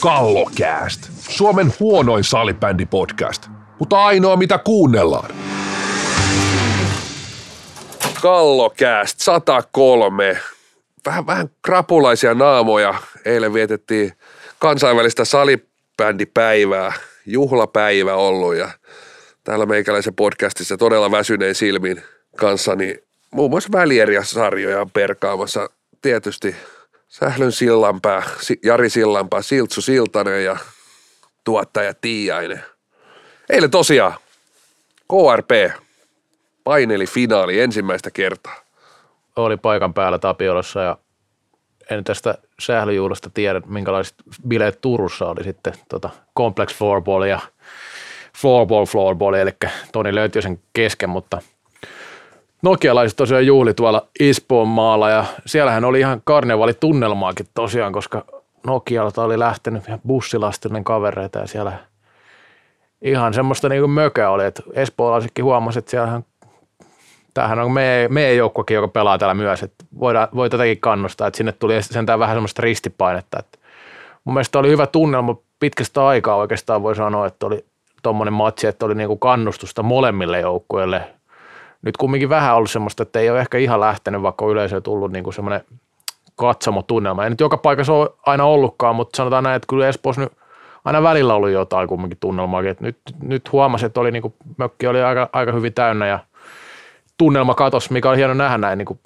Kallokääst. Suomen huonoin salibändipodcast, mutta ainoa mitä kuunnellaan. Kallokääst 103. Vähän, vähän krapulaisia naamoja. Eilen vietettiin kansainvälistä salibändipäivää, juhlapäivä ollut ja täällä meikäläisen podcastissa todella väsyneen silmin kanssa, niin muun muassa välieriä-sarjoja perkaamassa tietysti Sählön Sillanpää, Jari Sillanpää, Siltsu Siltanen ja tuottaja Tiiainen. Eilen tosiaan KRP paineli finaali ensimmäistä kertaa. Oli paikan päällä Tapiolassa ja en tästä sählyjuhlasta tiedä, minkälaiset bileet Turussa oli sitten tota Complex Floorball ja Floorball Floorball, eli Toni löytyi sen kesken, mutta – nokialaiset tosiaan juhli tuolla Ispoon maalla ja siellähän oli ihan karnevaalitunnelmaakin tosiaan, koska Nokialta oli lähtenyt ihan bussilastinen kavereita ja siellä ihan semmoista niin kuin mökä oli, että espoolaisetkin huomasi, että siellähän tämähän on meidän, meidän joukkokin, joka pelaa täällä myös, että voidaan, voi tätäkin kannustaa, että sinne tuli sentään vähän semmoista ristipainetta, että mun mielestä oli hyvä tunnelma pitkästä aikaa oikeastaan voi sanoa, että oli tuommoinen matsi, että oli niin kuin kannustusta molemmille joukkueille – nyt kumminkin vähän ollut semmoista, että ei ole ehkä ihan lähtenyt, vaikka on yleisöön tullut niin kuin semmoinen katsomotunnelma. Ei nyt joka paikassa ole aina ollutkaan, mutta sanotaan näin, että kyllä Espoossa nyt aina välillä ollut jotain kumminkin tunnelmaa. Että nyt, nyt huomasi, että oli niin kuin, mökki oli aika, aika hyvin täynnä ja tunnelma katos, mikä on hieno nähdä näin, niin kuin,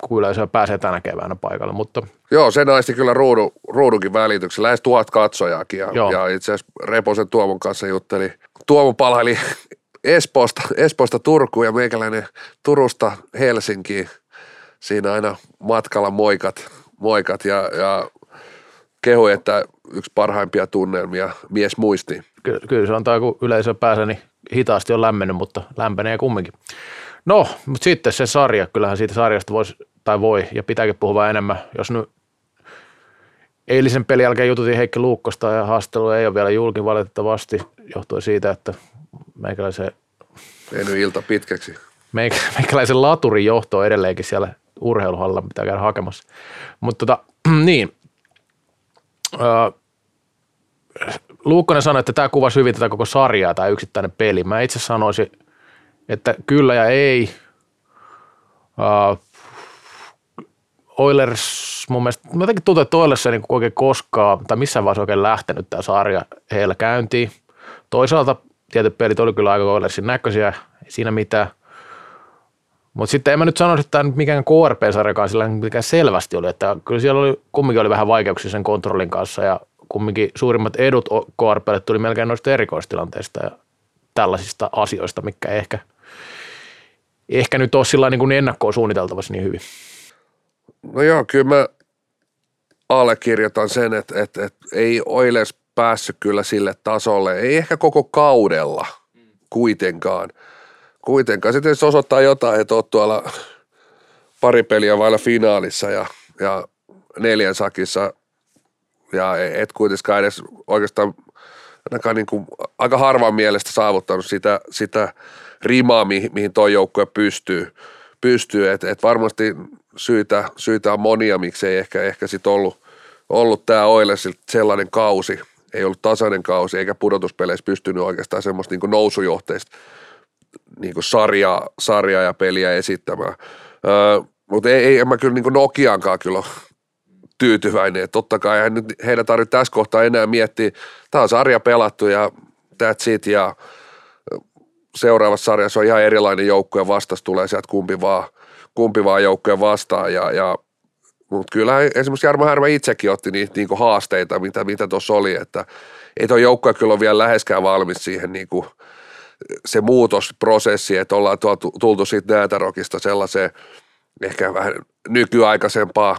kun yleisöä pääsee tänä keväänä paikalle. Mutta... Joo, se naisti kyllä ruudu, ruudunkin välityksellä, lähes tuhat katsojaakin ja, ja itse asiassa Reposen Tuomon kanssa jutteli. Tuomo palaili Espoosta, Espoosta Turkuun ja meikäläinen Turusta Helsinkiin. Siinä aina matkalla moikat, moikat ja, ja kehu, että yksi parhaimpia tunnelmia mies muisti. Kyllä, kyllä se antaa, kun yleisö pääsee, niin hitaasti on lämmennyt, mutta lämpenee kumminkin. No, mutta sitten se sarja, kyllähän siitä sarjasta voisi tai voi ja pitääkin puhua enemmän, jos nyt eilisen pelin jälkeen jututin Heikki Luukkosta ja haastelu ei ole vielä julki valitettavasti johtuen siitä, että meikäläisen... Mennyt ilta pitkäksi. Meikäläisen laturin johto on edelleenkin siellä urheiluhalla, mitä käydä hakemassa. Mutta tota, niin, öö, Luukkonen sanoi, että tämä kuvasi hyvin tätä koko sarjaa, tämä yksittäinen peli. Mä itse sanoisin, että kyllä ja ei. Oilers, mun mielestä, mä jotenkin tuntuu, että Oilers ei niin oikein koskaan, tai missään vaiheessa oikein lähtenyt tämä sarja heillä käyntiin. Toisaalta tietyt pelit oli kyllä aika Oilersin näköisiä, ei siinä mitään. Mutta sitten en mä nyt sanoisi, että tämä nyt mikään KRP-sarjakaan sillä mikään selvästi oli, että kyllä siellä oli, kumminkin oli vähän vaikeuksia sen kontrollin kanssa ja kumminkin suurimmat edut KRPlle tuli melkein noista erikoistilanteista ja tällaisista asioista, mikä ehkä, ehkä nyt ole sillä niin kuin ennakkoon suunniteltavassa niin hyvin. No joo, kyllä mä allekirjoitan sen, että, että, että ei Oilers päässyt kyllä sille tasolle, ei ehkä koko kaudella kuitenkaan. Kuitenkaan. Sitten se osoittaa jotain, että oot tuolla pari peliä vailla finaalissa ja, ja neljän sakissa ja et kuitenkaan edes oikeastaan ainakaan niin kuin aika harvan mielestä saavuttanut sitä, sitä rimaa, mihin, mihin toi joukkue pystyy. pystyy. Että et varmasti syitä, syitä on monia, miksei ehkä, ehkä sitten ollut, ollut tämä Oile sellainen kausi, ei ollut tasainen kausi eikä pudotuspeleissä pystynyt oikeastaan semmoista niin nousujohteista niin sarjaa, sarjaa ja peliä esittämään. Öö, mutta ei, ei, en mä kyllä niin Nokiankaan kyllä tyytyväinen. Et totta kai eihän nyt heidän tarvitse tässä kohtaa enää miettiä, tämä on sarja pelattu ja that's it ja seuraavassa sarjassa on ihan erilainen joukkue vastas tulee sieltä kumpi vaan, kumpi vaan joukkue vastaan ja, ja mutta kyllä esimerkiksi Jarmo Härmä itsekin otti niitä niinku haasteita, mitä mitä oli, että ei tuo joukko kyllä ole vielä läheskään valmis siihen niinku, se muutosprosessi, että ollaan tuolta, tultu siitä Näätärokista sellaiseen ehkä vähän nykyaikaisempaa,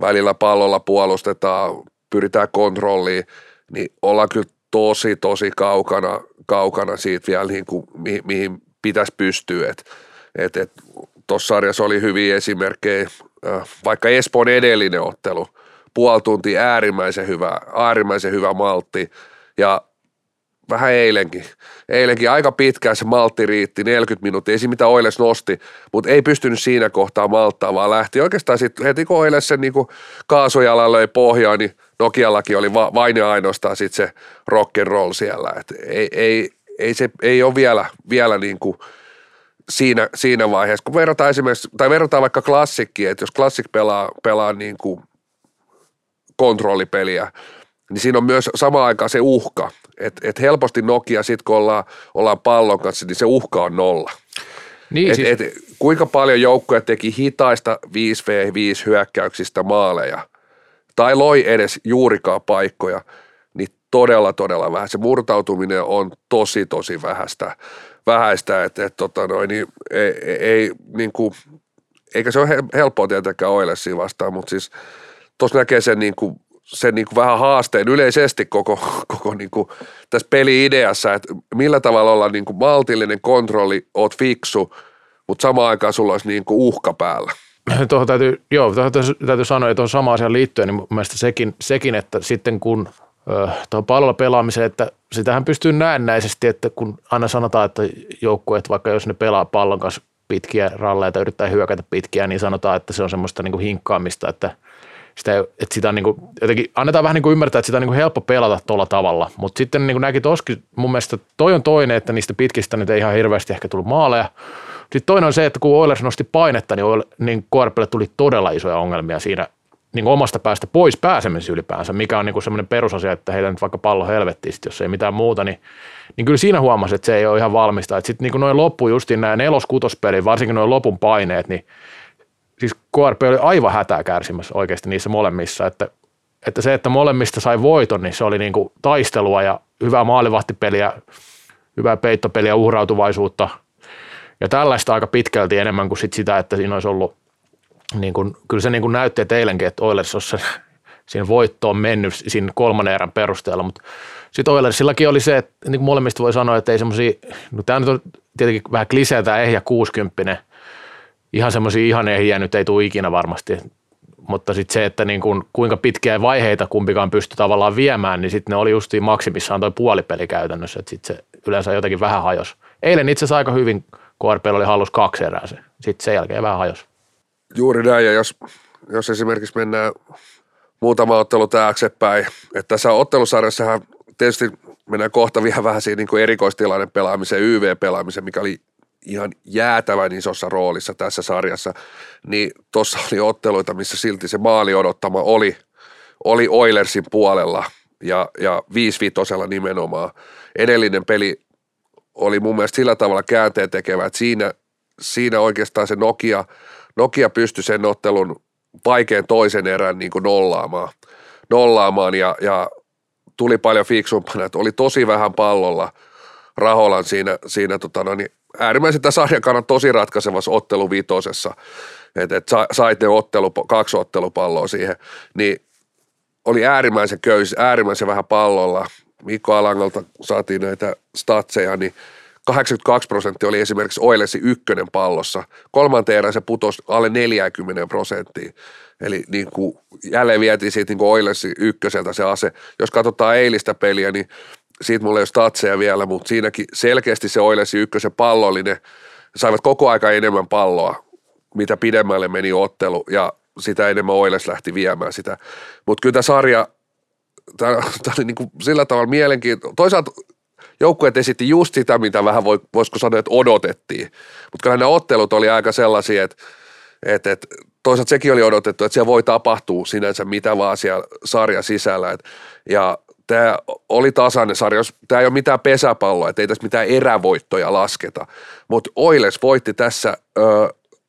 välillä pallolla puolustetaan, pyritään kontrolliin, niin ollaan kyllä tosi, tosi kaukana, kaukana siitä vielä, niin kuin, mihin, mihin pitäisi pystyä. Et, et, et, Tuossa sarjassa oli hyviä esimerkkejä Äh, vaikka Espoon edellinen ottelu, puoli tuntia äärimmäisen hyvä, äärimmäisen hyvä maltti ja vähän eilenkin. Eilenkin aika pitkään se maltti riitti, 40 minuuttia, ei siinä mitä Oiles nosti, mutta ei pystynyt siinä kohtaa malttaa, vaan lähti oikeastaan sitten heti kun Oiles sen niin kaasujalan löi pohjaan, niin Nokiallakin oli va, vain ja ainoastaan sit se rock and roll siellä. Et ei, ei, ei, se, ei ole vielä, vielä niin kuin siinä, siinä vaiheessa, kun verrataan esimerkiksi, tai verrataan vaikka klassikkiin, että jos klassik pelaa, pelaa niin kuin kontrollipeliä, niin siinä on myös samaan aikaan se uhka, että et helposti Nokia sitten kun ollaan, ollaan pallon kanssa, niin se uhka on nolla. Niin, et, siis... et, kuinka paljon joukkoja teki hitaista 5v5 hyökkäyksistä maaleja tai loi edes juurikaan paikkoja, niin todella todella vähän. Se murtautuminen on tosi tosi vähäistä, vähäistä että et, tota noin, niin ei, ei niin kuin, eikä se ole helppoa tietenkään Oilesiin vastaan, mutta siis tuossa näkee sen niin kuin sen niin kuin vähän haasteen yleisesti koko, koko niin kuin tässä peli-ideassa, että millä tavalla olla niin kuin maltillinen kontrolli, oot fiksu, mutta samaan aikaan sulla olisi niin kuin uhka päällä. Tuohon täytyy, joo, tuohon täytyy sanoa, että on sama asia liittyen, niin mielestäni sekin, sekin, että sitten kun tuohon pallolla pelaamiseen, että sitähän pystyy näennäisesti, että kun aina sanotaan, että joukkueet, vaikka jos ne pelaa pallon kanssa pitkiä ralleja tai yrittää hyökätä pitkiä, niin sanotaan, että se on semmoista niin kuin hinkkaamista, että – sitä, että sitä niin kuin, jotenkin annetaan vähän niin kuin ymmärtää, että sitä on niin kuin helppo pelata tuolla tavalla, mutta sitten niin kuin näki toskin, mun mielestä toi on toinen, että niistä pitkistä nyt ei ihan hirveästi ehkä tullut maaleja. Sitten toinen on se, että kun Oilers nosti painetta, niin, niin KRPlle tuli todella isoja ongelmia siinä niin kuin omasta päästä pois pääsemisessä ylipäänsä, mikä on niin kuin semmoinen perusasia, että heitä nyt vaikka pallo helvettiin, jos ei mitään muuta, niin, niin kyllä siinä huomasi, että se ei ole ihan valmista. Sitten niin noin loppu justiin nämä nelos-kutospeli, varsinkin noin lopun paineet, niin siis KRP oli aivan hätää kärsimässä oikeasti niissä molemmissa, että, että se, että molemmista sai voiton, niin se oli niin kuin taistelua ja hyvää maalivahtipeliä, hyvää peittopeliä, uhrautuvaisuutta ja tällaista aika pitkälti enemmän kuin sit sitä, että siinä olisi ollut, niin kuin, kyllä se niin kuin näytti eilenkin, että Oilers olisi siinä voittoon mennyt siinä kolmannen erän perusteella, mutta sitten Oilersillakin oli se, että niin kuin molemmista voi sanoa, että ei semmoisia, no tämä nyt on tietenkin vähän kliseä tämä ehjä 60 ihan semmoisia ihan ehjiä nyt ei tule ikinä varmasti, mutta sitten se, että niin kuin, kuinka pitkiä vaiheita kumpikaan pystyi tavallaan viemään, niin sitten ne oli justiin maksimissaan toi puolipeli käytännössä, että sitten se yleensä jotenkin vähän hajos. Eilen itse asiassa aika hyvin KRP oli hallus kaksi erää se, sitten sen jälkeen vähän hajos. Juuri näin, ja jos, jos esimerkiksi mennään muutama ottelu taaksepäin, että tässä ottelusarjassahan tietysti mennään kohta vielä vähän siinä niin erikoistilanne pelaamisen, YV-pelaamisen, mikä oli ihan jäätävän isossa roolissa tässä sarjassa, niin tuossa oli otteluita, missä silti se maali odottama oli, oli Oilersin puolella ja, ja 5 vitosella nimenomaan. Edellinen peli oli mun mielestä sillä tavalla käänteen tekevä, että siinä, siinä oikeastaan se Nokia, Nokia pystyi sen ottelun vaikean toisen erän niin kuin nollaamaan, nollaamaan ja, ja tuli paljon fiksumpana, että oli tosi vähän pallolla Raholan siinä, siinä tota no, niin äärimmäisen tämän sarjan tosi ratkaisevassa ottelu vitosessa, että et sait ne ottelu, kaksi ottelupalloa siihen, niin oli äärimmäisen köys, äärimmäisen vähän pallolla. Mikko Alangolta saatiin näitä statseja, niin 82 prosenttia oli esimerkiksi Oilesi ykkönen pallossa. Kolmanteen erään se putosi alle 40 prosenttia. Eli niin kuin jälleen vietiin siitä niin Oilesi ykköseltä se ase. Jos katsotaan eilistä peliä, niin siitä mulla ei ole statseja vielä, mutta siinäkin selkeästi se Oilesi ykkösen pallollinen, saivat koko aika enemmän palloa, mitä pidemmälle meni ottelu ja sitä enemmän Oiles lähti viemään sitä. Mutta kyllä tämä sarja, tämä oli niin kuin sillä tavalla mielenkiintoinen. Toisaalta joukkueet esitti just sitä, mitä vähän voi, voisiko sanoa, että odotettiin. Mutta kyllä nämä ottelut oli aika sellaisia, että, että, että toisaalta sekin oli odotettu, että siellä voi tapahtua sinänsä mitä vaan siellä sarja sisällä. Et, ja tämä oli tasainen sarja, tämä ei ole mitään pesäpalloa, että ei tässä mitään erävoittoja lasketa, mutta Oiles voitti tässä ö,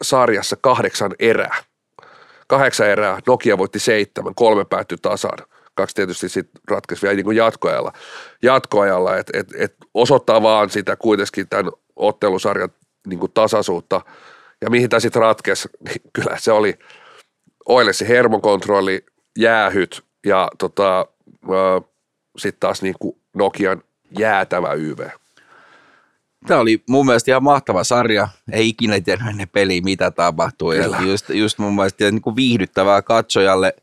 sarjassa kahdeksan erää. Kahdeksan erää, Nokia voitti seitsemän, kolme päättyi tasan. Kaksi tietysti sitten ratkaisi vielä niin kuin jatkoajalla, jatkoajalla että et, et osoittaa vaan sitä kuitenkin tämän ottelusarjan niin kuin tasaisuutta. Ja mihin tämä sitten ratkesi, niin kyllä se oli Oilesin hermokontrolli, jäähyt ja tota, sitten taas niin kuin Nokian jäätävä YV. Tämä oli mun mielestä ihan mahtava sarja. Ei ikinä tiedä ennen peliä, mitä tapahtuu. Ja just, just mun mielestä niin kuin viihdyttävää katsojalle.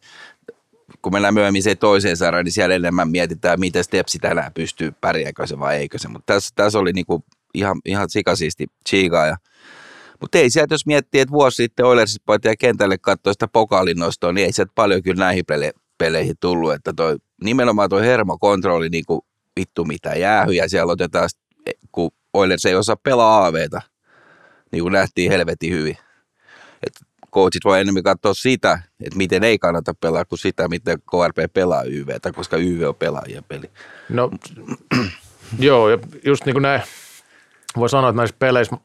Kun mennään myöhemmin se toiseen sarjaan, niin siellä enemmän mietitään, miten Stepsi tänään pystyy, pärjääkö se vai eikö se. Mutta tässä, tässä oli niin kuin ihan, ihan sikasiisti chiikaa. Ja, mutta ei sieltä, jos miettii, että vuosi sitten Oilersissa ja kentälle katsoi sitä pokaalin nostoa, niin ei sieltä paljon kyllä näihin peleihin peleihin tullut, että toi, nimenomaan tuo hermokontrolli, niin kuin vittu mitä jäähyjä siellä otetaan, kun Oilers ei osaa pelaa AVtä, niin kuin nähtiin helvetin hyvin. Coachit voi enemmän katsoa sitä, että miten ei kannata pelaa, kuin sitä, miten KRP pelaa YVtä, koska YV on pelaajien peli. No joo, ja just niin kuin näin, voi sanoa, että näissä peleissä,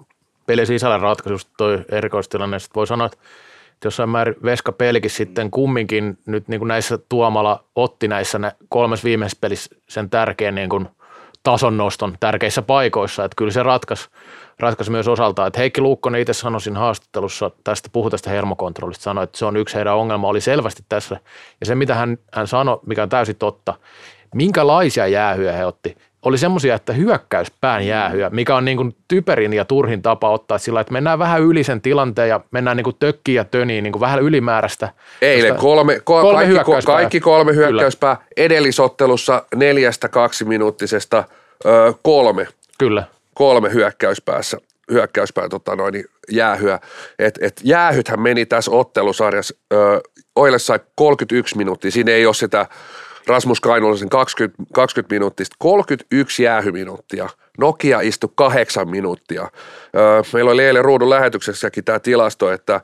pelin sisällä ratkaisusta toi erikoistilanne, sitten voi sanoa, että jossain määrin Veska Pelkin sitten kumminkin nyt niin kuin näissä Tuomala otti näissä kolmes viimeisessä pelissä sen tärkeän niin kuin tason noston tärkeissä paikoissa, että kyllä se ratkaisi, ratkaisi myös osaltaan. Että Heikki Luukkonen itse sanoi siinä haastattelussa tästä, puhui tästä hermokontrollista, sanoi, että se on yksi heidän ongelma, oli selvästi tässä. Ja se, mitä hän, hän sanoi, mikä on täysin totta, minkälaisia jäähyjä he otti, oli semmoisia, että hyökkäyspään jäähyä, mikä on niin kuin typerin ja turhin tapa ottaa sillä, että mennään vähän yli sen tilanteen ja mennaan niin kuin tökkiin ja töniin niin kuin vähän ylimääräistä. Eilen kolme, ko, kolme kaikki, hyökkäyspää. kaikki kolme hyökkäyspää Kyllä. edellisottelussa neljästä kaksi minuuttisesta ö, kolme. Kyllä. Kolme hyökkäyspäässä hyökkäyspään tota noin, jäähyä. Et, et jäähythän meni tässä ottelusarjassa, Oile sai 31 minuuttia, siinä ei ole sitä Rasmus Kainulaisen 20, 20 minuuttista, 31 jäähyminuuttia. Nokia istui kahdeksan minuuttia. Meillä oli eilen ruudun lähetyksessäkin tämä tilasto, että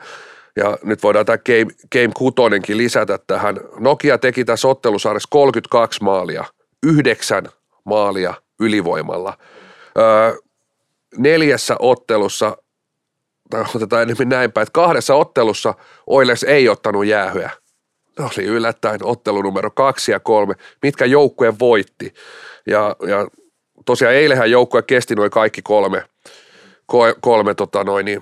ja nyt voidaan tämä Game, Game 6 lisätä tähän. Nokia teki tässä ottelusarjassa 32 maalia, yhdeksän maalia ylivoimalla. neljässä ottelussa, tai otetaan enemmän näin päin, että kahdessa ottelussa Oilers ei ottanut jäähyä oli yllättäen ottelu numero kaksi ja kolme, mitkä joukkue voitti. Ja, ja tosiaan eilähän joukkue kesti noin kaikki kolme, kolme tota noin, niin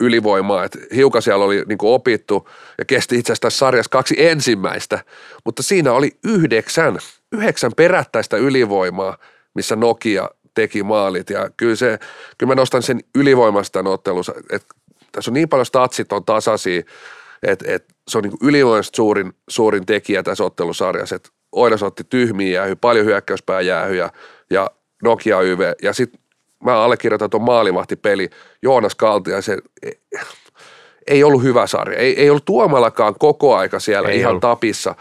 ylivoimaa, että hiukan siellä oli niin opittu ja kesti itse asiassa sarjassa kaksi ensimmäistä, mutta siinä oli yhdeksän, yhdeksän perättäistä ylivoimaa, missä Nokia teki maalit. Ja kyllä, se, kyllä mä nostan sen ylivoimasta ottelussa, että tässä on niin paljon statsit on tasaisia, että et se on niin ylivoimaisesti suurin, suurin tekijä tässä ottelusarjassa, että Oilas otti tyhmiä jäähy, paljon hyökkäyspääjäähyjä ja Nokia YV ja sitten mä allekirjoitan tuon maalivahtipeli Joonas Kaltia, se ei ollut hyvä sarja, ei, ei ollut Tuomallakaan koko aika siellä ei ihan ollut. tapissa,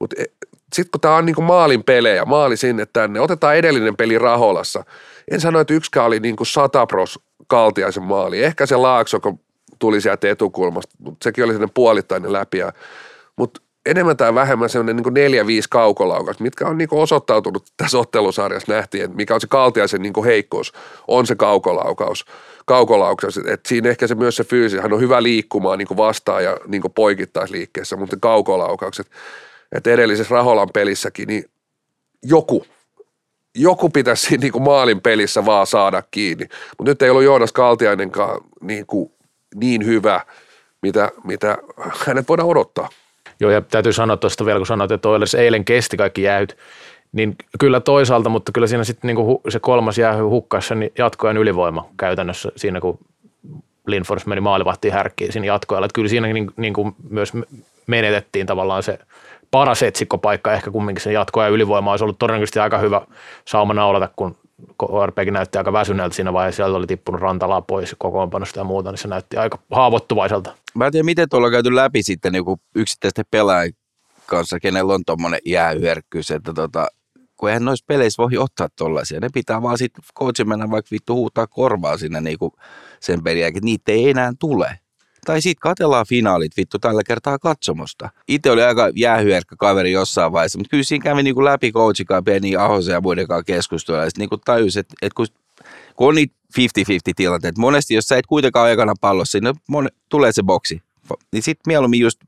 mutta e, sitten kun tämä on niinku maalin pelejä, maali sinne tänne, otetaan edellinen peli Raholassa. En sano, että yksikään oli niinku satapros Kaltiaisen maali. Ehkä se Laakso, kun tuli sieltä etukulmasta, mutta sekin oli sellainen puolittainen läpi. Mutta enemmän tai vähemmän sellainen niin neljä, viisi kaukolaukas, mitkä on niin osoittautunut tässä ottelusarjassa nähtiin, että mikä on se kaltiaisen niin heikkous, on se kaukolaukaus. Kaukolaukaus, että siinä ehkä se myös se fyysi, hän on hyvä liikkumaan niin vastaan ja niin poikittaisliikkeessä, mutta kaukolaukaukset, että edellisessä Raholan pelissäkin, niin joku, joku pitäisi niin maalin pelissä vaan saada kiinni. Mutta nyt ei ollut Joonas Kaltiainenkaan niin kuin niin hyvä, mitä, mitä hänet voidaan odottaa. Joo, ja täytyy sanoa tuosta vielä, kun sanoit, että Oilers eilen kesti kaikki jäähyt, niin kyllä toisaalta, mutta kyllä siinä sitten niinku se kolmas jäähy hukkaisi sen jatkojen ylivoima käytännössä siinä, kun Lindfors meni maalivahtiin härkkiin siinä jatkoajalla. Että kyllä siinä niin, niin kuin myös menetettiin tavallaan se paras etsikkopaikka, ehkä kumminkin sen jatkoajan ylivoima olisi ollut todennäköisesti aika hyvä sauma naulata, kun KRPkin näytti aika väsyneeltä siinä vaiheessa, sieltä oli tippunut rantalaa pois kokoonpanosta ja muuta, niin se näytti aika haavoittuvaiselta. Mä en tiedä, miten tuolla on käyty läpi sitten niin yksittäisten pelaajien kanssa, kenellä on tuommoinen jäähyörkkyys, että tota, kun eihän noissa peleissä voi ottaa tollaisia. Ne pitää vaan sitten coachin mennä vaikka vittu huutaa korvaa sinne niin sen pelin että niitä ei enää tule. Tai sitten katellaan finaalit vittu tällä kertaa katsomosta. Itse oli aika jäähyerkkä kaveri jossain vaiheessa, mutta kyllä siinä kävi niinku läpi coachikaan Penny Ahosen ja muiden kanssa keskustelua. Ja sitten niinku tajus, että, että kun, kun on niitä 50-50 tilanteet, monesti jos sä et kuitenkaan ole ekana pallossa, niin mon, tulee se boksi. Niin sitten mieluummin just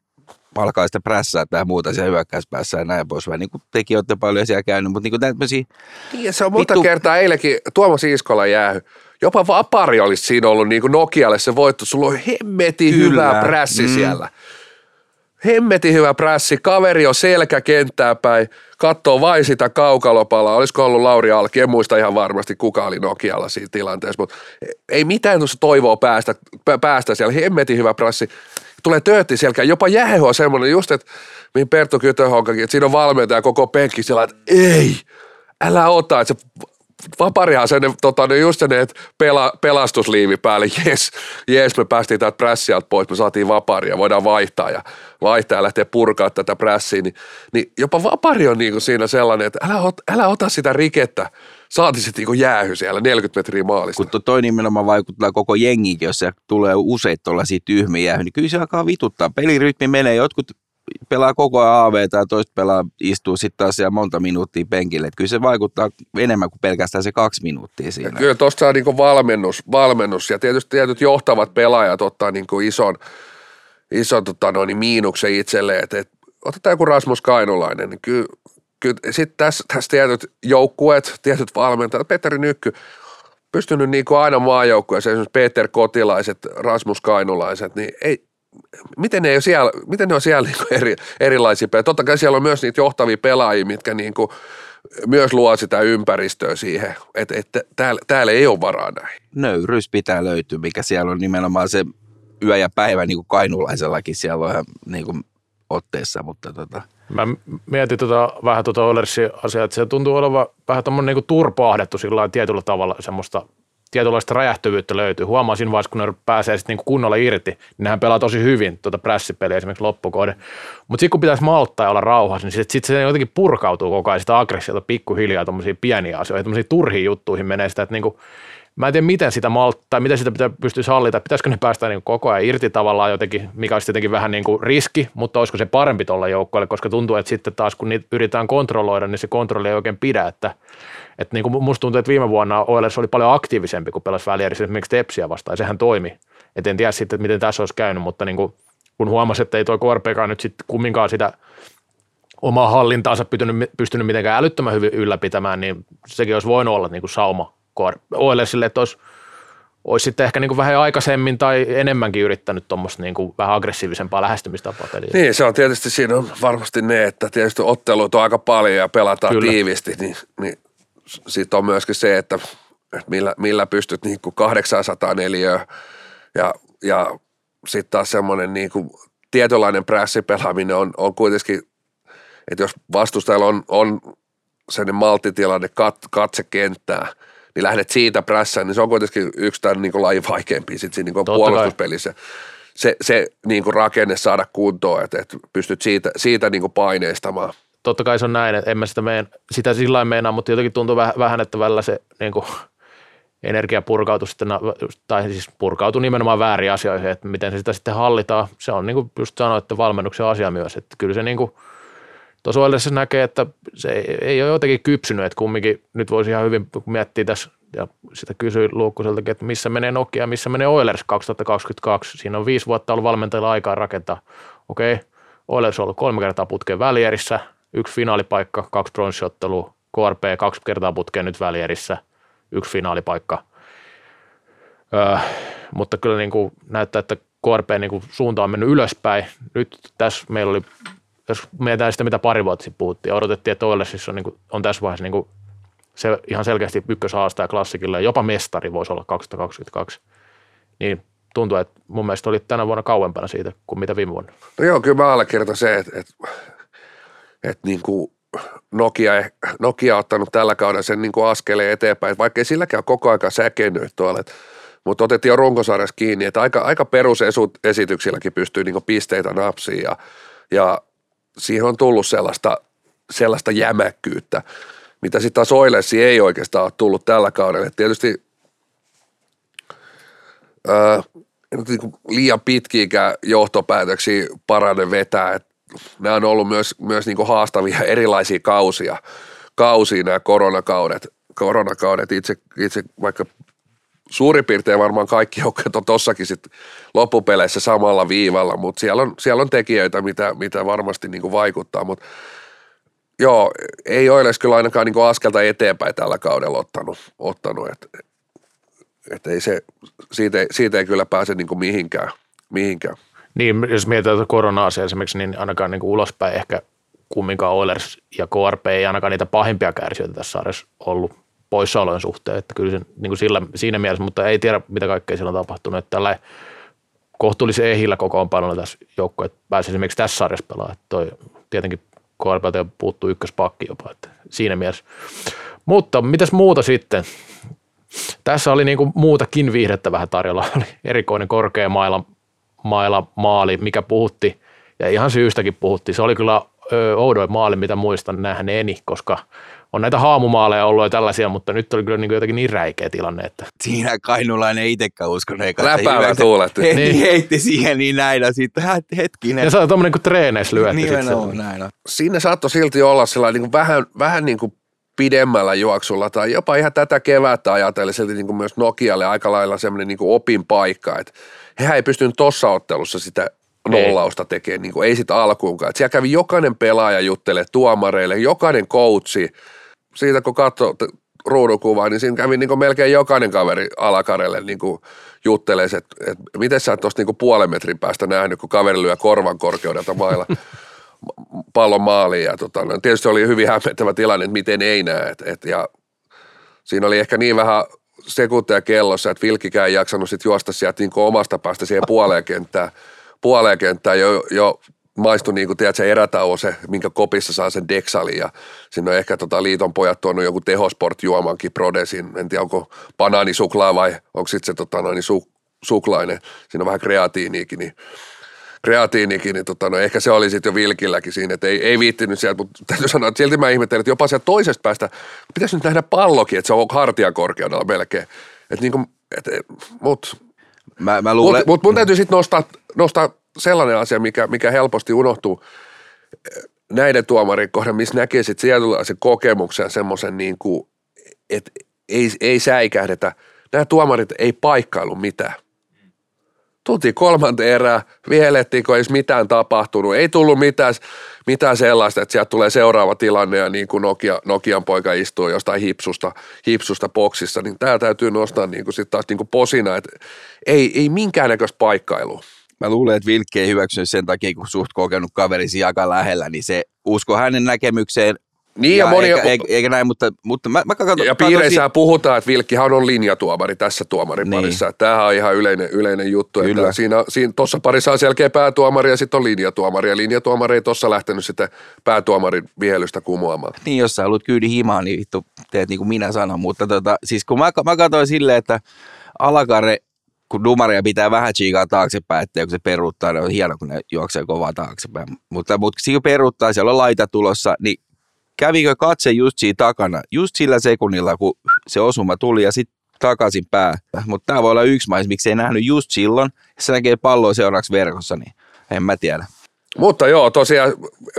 alkaa sitä prässää tai muuta siellä hyökkäyspäässä ja näin pois. Niin kuin tekin olette paljon siellä käynyt, mutta niin kuin tämmöisiä... Niin, se on monta vittu... kertaa eilenkin Tuomas Iskola jäähy jopa vapari olisi siinä ollut niin kuin Nokialle se voitto. Sulla on hemmeti hyvä prässi mm. siellä. Hemmeti hyvä prässi, kaveri on selkä kenttää päin, katsoo vain sitä kaukalopalaa. Olisiko ollut Lauri Alki, en muista ihan varmasti kuka oli Nokialla siinä tilanteessa, mutta ei mitään tuossa toivoa päästä, päästä siellä. Hemmeti hyvä prässi. Tulee töötti selkä, jopa jähe on semmoinen just, että mihin Perttu Kytöhonkakin, että siinä on valmentaja koko penkki siellä, että ei, älä ota, että se Vaparihan se ne, tota, ne just ne, pela, pelastusliivi päälle, jes, jes, me päästiin täältä prässialta pois, me saatiin vaparia, voidaan vaihtaa ja vaihtaa ja lähteä purkaa tätä prässiä, niin, niin jopa vapari on niin kuin siinä sellainen, että älä, ot, älä ota sitä rikettä, saati sitten niin jäähy siellä 40 metriä maalista. Kun toi nimenomaan vaikuttaa koko jengikin, jos tulee useita tuollaisia tyhmiä jäähy, niin kyllä se alkaa vituttaa. Pelirytmi menee, jotkut pelaa koko ajan AV tai toista pelaa istuu sitten taas siellä monta minuuttia penkille. Et kyllä se vaikuttaa enemmän kuin pelkästään se kaksi minuuttia siinä. Ja kyllä tuosta saa niin valmennus, valmennus ja tietysti tietyt johtavat pelaajat ottaa niin ison, ison tota noin, miinuksen itselleen, että et, otetaan joku Rasmus Kainulainen, niin kyllä, kyllä sitten tässä, tässä tietyt joukkueet, tietyt valmentajat, Petteri Nykky, pystynyt niin kuin aina maajoukkueeseen, esimerkiksi Peter Kotilaiset, Rasmus Kainulaiset, niin ei, miten ne, siellä, miten ne on siellä niin eri, erilaisia pelaajia? Totta kai siellä on myös niitä johtavia pelaajia, mitkä niin kuin myös luo sitä ympäristöä siihen, että, että täällä, täällä ei ole varaa näin. Nöyryys pitää löytyä, mikä siellä on nimenomaan se yö ja päivä niin kuin kainulaisellakin siellä on ihan niin kuin otteessa, mutta tota. Mä mietin tota, vähän tuota Oilersin asiaa, että se tuntuu olevan vähän tuommoinen niin turpaahdettu sillä tietyllä tavalla semmoista tietynlaista räjähtyvyyttä löytyy. Huomaa siinä vaiheessa, kun ne pääsee sitten niinku kunnolla irti, niin nehän pelaa tosi hyvin tuota prässipeliä esimerkiksi loppukohde. Mutta sitten kun pitäisi malttaa ja olla rauhassa, niin sitten sit se jotenkin purkautuu koko ajan sitä aggressiota pikkuhiljaa tuommoisia pieniä asioita, tuommoisiin turhiin juttuihin menee sitä, että niinku, mä en tiedä miten sitä malttaa, miten sitä pitää pystyä hallita, pitäisikö ne päästä niin koko ajan irti tavallaan jotenkin, mikä olisi tietenkin vähän niin kuin riski, mutta olisiko se parempi tuolla joukkoille, koska tuntuu, että sitten taas kun niitä yritetään kontrolloida, niin se kontrolli ei oikein pidä, että että niin kuin musta tuntuu, että viime vuonna Oilers oli paljon aktiivisempi, kun pelasi välierissä esimerkiksi Tepsiä vastaan, ja sehän toimi. Et en tiedä sitten, miten tässä olisi käynyt, mutta niin kuin, kun huomasi, että ei tuo KRPkaan nyt sitten kumminkaan sitä omaa hallintaansa pystynyt, pystynyt mitenkään älyttömän hyvin ylläpitämään, niin sekin olisi voinut olla niin kuin sauma Oilersille, että olisi, olisi sitten ehkä niin kuin vähän aikaisemmin tai enemmänkin yrittänyt tuommoista niin kuin vähän aggressiivisempaa lähestymistapaa peliä. Niin, se on tietysti siinä on varmasti ne, että tietysti otteluita on aika paljon ja pelataan Kyllä. tiivisti, niin, niin sitten on myöskin se, että, että millä, millä pystyt niin kuin 800 neliöä ja, ja sitten taas semmoinen niin kuin tietynlainen prässipelaaminen on, on kuitenkin, että jos vastustajalla on, on sellainen malttitilanne kat, katse kenttää, niin lähdet siitä prässään, niin se on kuitenkin yksi tämän niin lajin vaikeampi sitten siinä niin puolustuspelissä. Se, se niin kuin rakenne saada kuntoon, että, että pystyt siitä, siitä niin kuin paineistamaan totta kai se on näin, että en mä sitä, meen, sitä sillä lailla meinaa, mutta jotenkin tuntuu vähän, vähän että välillä se niin kuin, energia purkautuu sitten, tai siis purkautuu nimenomaan väärin asioihin, että miten se sitä sitten hallitaan. Se on niin kuin just sanoit, että valmennuksen asia myös, että kyllä se niin kuin, tuossa se näkee, että se ei, ei ole jotenkin kypsynyt, että kumminkin nyt voisi ihan hyvin, kun miettii tässä, ja sitä kysyi Luukkuseltakin, että missä menee Nokia, missä menee Oilers 2022. Siinä on viisi vuotta ollut valmentajilla aikaa rakentaa. Okei, Oilers on ollut kolme kertaa putkeen välierissä, yksi finaalipaikka, kaksi pronssiottelua, KRP kaksi kertaa putkeen nyt välierissä, yksi finaalipaikka. Öö, mutta kyllä niin kuin näyttää, että KRP niin kuin suunta on mennyt ylöspäin. Nyt tässä meillä oli, jos mietitään sitä, mitä pari vuotta sitten puhuttiin, odotettiin, että Oilesissa on, niin kuin, on tässä vaiheessa niin kuin se ihan selkeästi ykköshaastaja klassikilla ja jopa mestari voisi olla 2022. Niin tuntuu, että mun mielestä oli tänä vuonna kauempana siitä kuin mitä viime vuonna. No joo, kyllä mä allekirjoitan se, että, että että niin kuin Nokia, Nokia on ottanut tällä kaudella sen niin kuin askeleen eteenpäin, vaikka ei silläkään koko aika säkennyt tuolla, mutta otettiin jo runkosarjassa kiinni, että aika, aika perusesityksilläkin pystyy niin pisteitä napsiin ja, ja siihen on tullut sellaista, sellaista jämäkkyyttä, mitä sitten taas Oilersi ei oikeastaan ole tullut tällä kaudella. Et tietysti ää, niin liian pitkiäkään johtopäätöksiä parane vetää, että nämä on ollut myös, myös niin haastavia erilaisia kausia, kausia nämä koronakaudet, koronakaudet itse, itse vaikka suurin piirtein varmaan kaikki joukkueet on tossakin sit loppupeleissä samalla viivalla, mutta siellä on, siellä on tekijöitä, mitä, mitä varmasti niin kuin vaikuttaa, mutta joo, ei ole kyllä ainakaan niin kuin askelta eteenpäin tällä kaudella ottanut, ottanut että et ei se, siitä, ei, siitä ei kyllä pääse niin kuin mihinkään, mihinkään. Niin, jos mietitään korona esimerkiksi, niin ainakaan niin kuin ulospäin ehkä kumminkaan Oilers ja KRP ei ainakaan niitä pahimpia kärsijöitä tässä sarjassa ollut poissaolojen suhteen, että kyllä se, niin kuin sillä, siinä mielessä, mutta ei tiedä mitä kaikkea siellä on tapahtunut, että tällä kohtuullisen ehillä kokoonpanolla tässä joukkoja pääsi esimerkiksi tässä sarjassa pelaamaan, että toi, tietenkin KRP puuttuu ykköspakki jopa, että siinä mielessä. Mutta mitäs muuta sitten? Tässä oli niinku muutakin viihdettä vähän tarjolla. Oli erikoinen korkea maila, maila maali, mikä puhutti, ja ihan syystäkin puhutti. Se oli kyllä oudoin maali, mitä muistan nähneeni, koska on näitä haamumaaleja ollut jo tällaisia, mutta nyt oli kyllä niin jotenkin niin räikeä tilanne, että Siinä kainulainen itsekään uskonut. eikä Läpäällä hyväksi- tuuletti. He, Niin. Heitti siihen niin näin, ja sitten hät- hetkinen. ja se on tommonen kuin treeneissä lyötti. Nimenomaan näin on. Siinä saattoi silti olla sellainen niin kuin vähän, vähän niin kuin pidemmällä juoksulla tai jopa ihan tätä kevättä ajatellen silti niin kuin myös Nokialle aika lailla semmoinen niin kuin opin paikka, että hehän ei pystynyt tuossa ottelussa sitä nollausta tekemään, niin kuin ei sitä alkuunkaan. Et siellä kävi jokainen pelaaja juttelee tuomareille, jokainen coachi, siitä kun katsoi t- ruudukuvaa, niin siinä kävi niin melkein jokainen kaveri alakarelle niin kuin juttelee, että, että miten sä et tuosta niin puolen metrin päästä nähnyt, kun kaveri lyö korvan korkeudelta mailla pallon maaliin. Ja tota, no, tietysti oli hyvin hämmentävä tilanne, että miten ei näe. Et, et, ja siinä oli ehkä niin vähän sekunteja kellossa, että Vilkkikään ei jaksanut sit juosta sieltä niin omasta päästä siihen puoleen kenttään. Puoleen kenttään jo, jo maistui niin kuin, tiedätkö, erätauo se, minkä kopissa saa sen deksalin ja sinne on ehkä tota, liiton pojat tuonut joku tehosport juomankin prodesin, en tiedä onko banaanisuklaa vai onko sitten se tota, noin, su, suklainen, siinä on vähän kreatiiniikin, niin kreatiinikin, niin tota, no ehkä se oli sitten jo Vilkilläkin siinä, että ei, ei viittinyt sieltä, mutta täytyy sanoa, että silti mä ihmettelen, että jopa sieltä toisesta päästä pitäisi nyt nähdä pallokin, että se on hartian korkeudella melkein. Että niin kuin, et, et, mut, Mä, mä mut, luulen, mut mun täytyy sitten nostaa, nostaa sellainen asia, mikä, mikä helposti unohtuu näiden tuomarin kohdan, missä näkee sitten tietynlaisen kokemuksen semmoisen niin kuin, että ei, ei säikähdetä. Nämä tuomarit ei paikkailu mitään. Tultiin kolmanteen erään, vielettiin, kun ei mitään tapahtunut. Ei tullut mitään, mitään sellaista, että sieltä tulee seuraava tilanne ja niin kuin Nokia, Nokian poika istuu jostain hipsusta, hipsusta boksissa, niin tämä täytyy nostaa niin kuin sit taas niin kuin posina, että ei, ei minkäännäköistä paikkailua. Mä luulen, että Vilkki ei hyväksynyt sen takia, kun suht kokenut kaverisi aika lähellä, niin se usko hänen näkemykseen. Niin ja, moni, eikä, eikä, eikä, näin, mutta, mutta mä, mä katson, ja piireissä puhutaan, että Vilkkihan on linjatuomari tässä tuomarin Niin. parissa. Tämähän on ihan yleinen, yleinen juttu. Kyllä. Että siinä, siinä tuossa parissa on selkeä päätuomari ja sitten on linjatuomari. Ja linjatuomari ei tuossa lähtenyt sitten päätuomarin vihelystä kumoamaan. niin jos sä haluat kyydin himaan, niin vittu teet niin kuin minä sanon. Mutta tota, siis kun mä, mä katsoin silleen, että alakare, kun dumaria pitää vähän chiikaa taaksepäin, että kun se peruuttaa, niin on hieno, kun ne juoksee kovaa taaksepäin. Mutta, mutta siinä peruuttaa, siellä on laita tulossa, niin kävikö katse just siinä takana, just sillä sekunnilla, kun se osuma tuli ja sitten takaisin pää. Mutta tämä voi olla yksi mais, miksi ei nähnyt just silloin. Se näkee palloa seuraavaksi verkossa, niin en mä tiedä. Mutta joo, tosiaan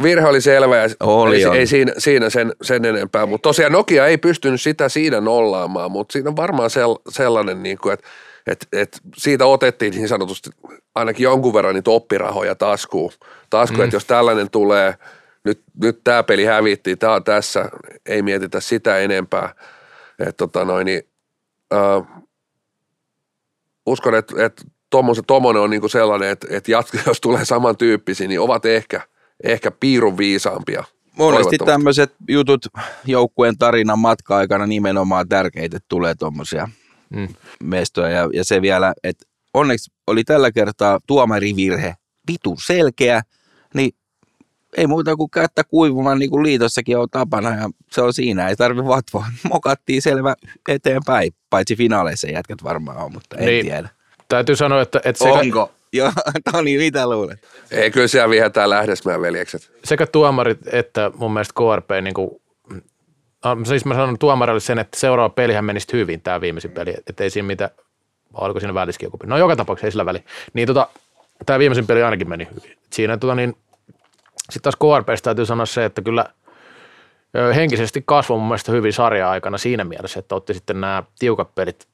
virhe oli selvä ja Oli, ei, oli. ei siinä, siinä sen, sen enempää. Mutta tosiaan Nokia ei pystynyt sitä siinä nollaamaan, mutta siinä on varmaan sel, sellainen, niin kuin, että et, et siitä otettiin niin sanotusti ainakin jonkun verran niitä oppirahoja taskuun. Taskuun, mm. että jos tällainen tulee, nyt, nyt tämä peli hävittiin, tämä on tässä, ei mietitä sitä enempää. Että tota noin, niin, äh, uskon, että, että Tommonen, Tommonen on niinku sellainen, että, että jatko, jos tulee samantyyppisiä, niin ovat ehkä, ehkä piirun viisaampia. Monesti tämmöiset jutut joukkueen tarinan matka-aikana nimenomaan tärkeitä, että tulee tuommoisia Mm. mestoja. Ja, ja se vielä, että onneksi oli tällä kertaa tuomarivirhe vitun selkeä, niin ei muuta kuin kättä kuivumaan niin kuin liitossakin on tapana ja se on siinä, ei tarvi vatvoa. Mokattiin selvä eteenpäin, paitsi finaaleissa jätkät varmaan on, mutta en Niin. tiedä. Täytyy sanoa, että, että sekä, Onko? Joo, Toni, mitä luulet? Ei, kyllä siellä vihetään lähdesmään veljekset. sekä tuomarit että mun mielestä KRP, niin kuin, siis mä sanon tuomarille sen, että seuraava pelihän menisi hyvin, tämä viimeisin peli, että ei siinä vai oliko siinä väliskin joku. No joka tapauksessa ei sillä väli. Niin tota, tämä viimeisin peli ainakin meni hyvin. Siinä tota niin, sitten taas KRPstä täytyy sanoa se, että kyllä henkisesti kasvoi mun mielestä hyvin sarja-aikana siinä mielessä, että otti sitten nämä tiukat pelit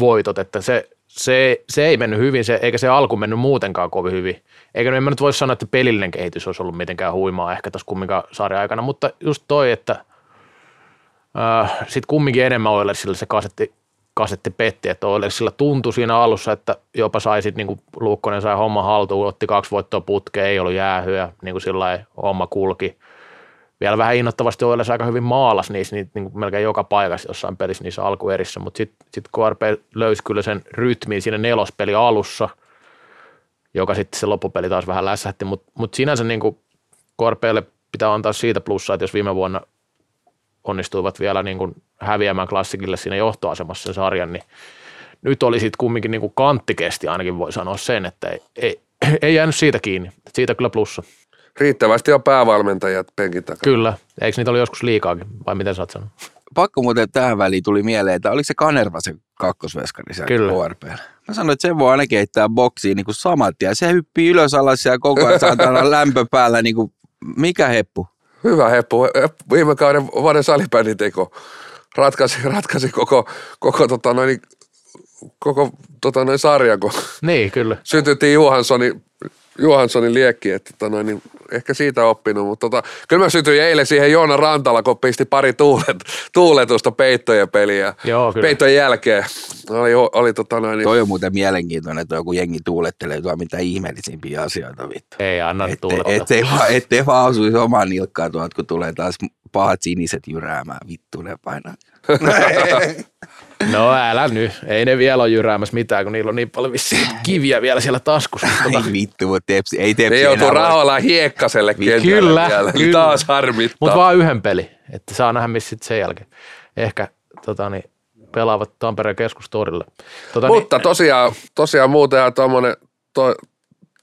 voitot, että se, se, se ei mennyt hyvin, se, eikä se alku mennyt muutenkaan kovin hyvin. Eikä en mä nyt voi sanoa, että pelillinen kehitys olisi ollut mitenkään huimaa ehkä tässä kumminkaan sarja-aikana, mutta just toi, että sitten kumminkin enemmän Oilersilla se kasetti, kasetti petti, että Oilersilla tuntui siinä alussa, että jopa sai sitten, niin kuin Luukkonen sai homma haltuun, otti kaksi voittoa putkeen, ei ollut jäähyä, niin kuin sillä homma kulki. Vielä vähän innoittavasti Oilers aika hyvin maalas niissä, niin, niin kuin melkein joka paikassa jossain pelissä niissä alkuerissä, mutta sitten sit KRP löysi kyllä sen rytmiin siinä nelospeli alussa, joka sitten se loppupeli taas vähän lässähti, mutta mut sinänsä niin kuin KRPlle pitää antaa siitä plussaa, että jos viime vuonna onnistuivat vielä niin kuin häviämään klassikille siinä johtoasemassa sen sarjan, niin nyt oli sitten kumminkin niin kuin kantti kesti ainakin voi sanoa sen, että ei, ei, ei jäänyt siitä kiinni. Siitä kyllä plussa. Riittävästi on päävalmentajat penkin takana. Kyllä. Eikö niitä oli joskus liikaakin, vai miten sä oot sanonut? Pakko muuten tähän väliin tuli mieleen, että oliko se Kanerva se kakkosveskari siellä Kyllä. KRP. Mä sanoin, että sen voi aina keittää boksiin niin kuin samat ja se hyppii ylös alas ja koko ajan saatana lämpö päällä. Niin kuin, mikä heppu? Hyvä heppu. Viime kauden vuoden salibändin teko ratkaisi, ratkaisi koko, koko, tota noin, koko tota noin sarjan, kun Niin, kyllä. sytyttiin Johanssonin, Johanssonin liekki, että tota noin, niin ehkä siitä oppinut, mutta tota, kyllä mä sytyin eilen siihen Joona Rantala, kun pisti pari tuulet, tuuletusta peittojen peliä. Joo, kyllä. Peittojen jälkeen oli, oli tota noin, niin, Toi on muuten mielenkiintoinen, että joku jengi tuulettelee tuo mitä ihmeellisimpiä asioita vittu. Ei anna Ette, tulla. ettei, vaan, ettei vaan osuisi omaan nilkkaan tuolta, kun tulee taas pahat siniset jyräämään. Vittu ne painaa. No älä nyt. Ei ne vielä ole jyräämässä mitään, kun niillä on niin paljon vissiin kiviä vielä siellä taskussa. Tota, Ei vittu, mutta tepsi, ei tepsi ne joutuu rahoilla hiekkaselle kentälle Kyllä, vielä. kyllä. Taas harmittaa. Mutta vaan yhden peli, että saa nähdä missä sen jälkeen. Ehkä tota, niin, pelaavat Tampereen keskustorille. Tota, Mutta tosiaan, tosiaan muuten ja tuommoinen to,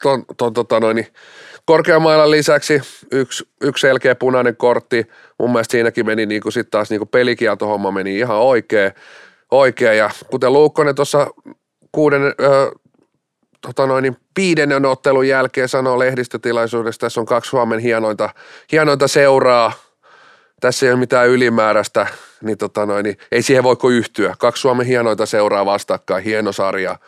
to, to, tota noin, niin korkeamailan lisäksi yksi, yksi selkeä punainen kortti. Mun mielestä siinäkin meni niin kuin sit taas niin kuin pelikieltohomma meni ihan oikein. Oikein. Ja kuten Luukkonen tuossa kuuden, ö, tota noin, niin viidennen ottelun jälkeen sanoo lehdistötilaisuudessa, tässä on kaksi Suomen hienointa, hienointa seuraa, tässä ei ole mitään ylimääräistä, niin, tota noin, niin ei siihen voi kuin yhtyä. Kaksi Suomen hienointa seuraa vastakkain, hieno sarja.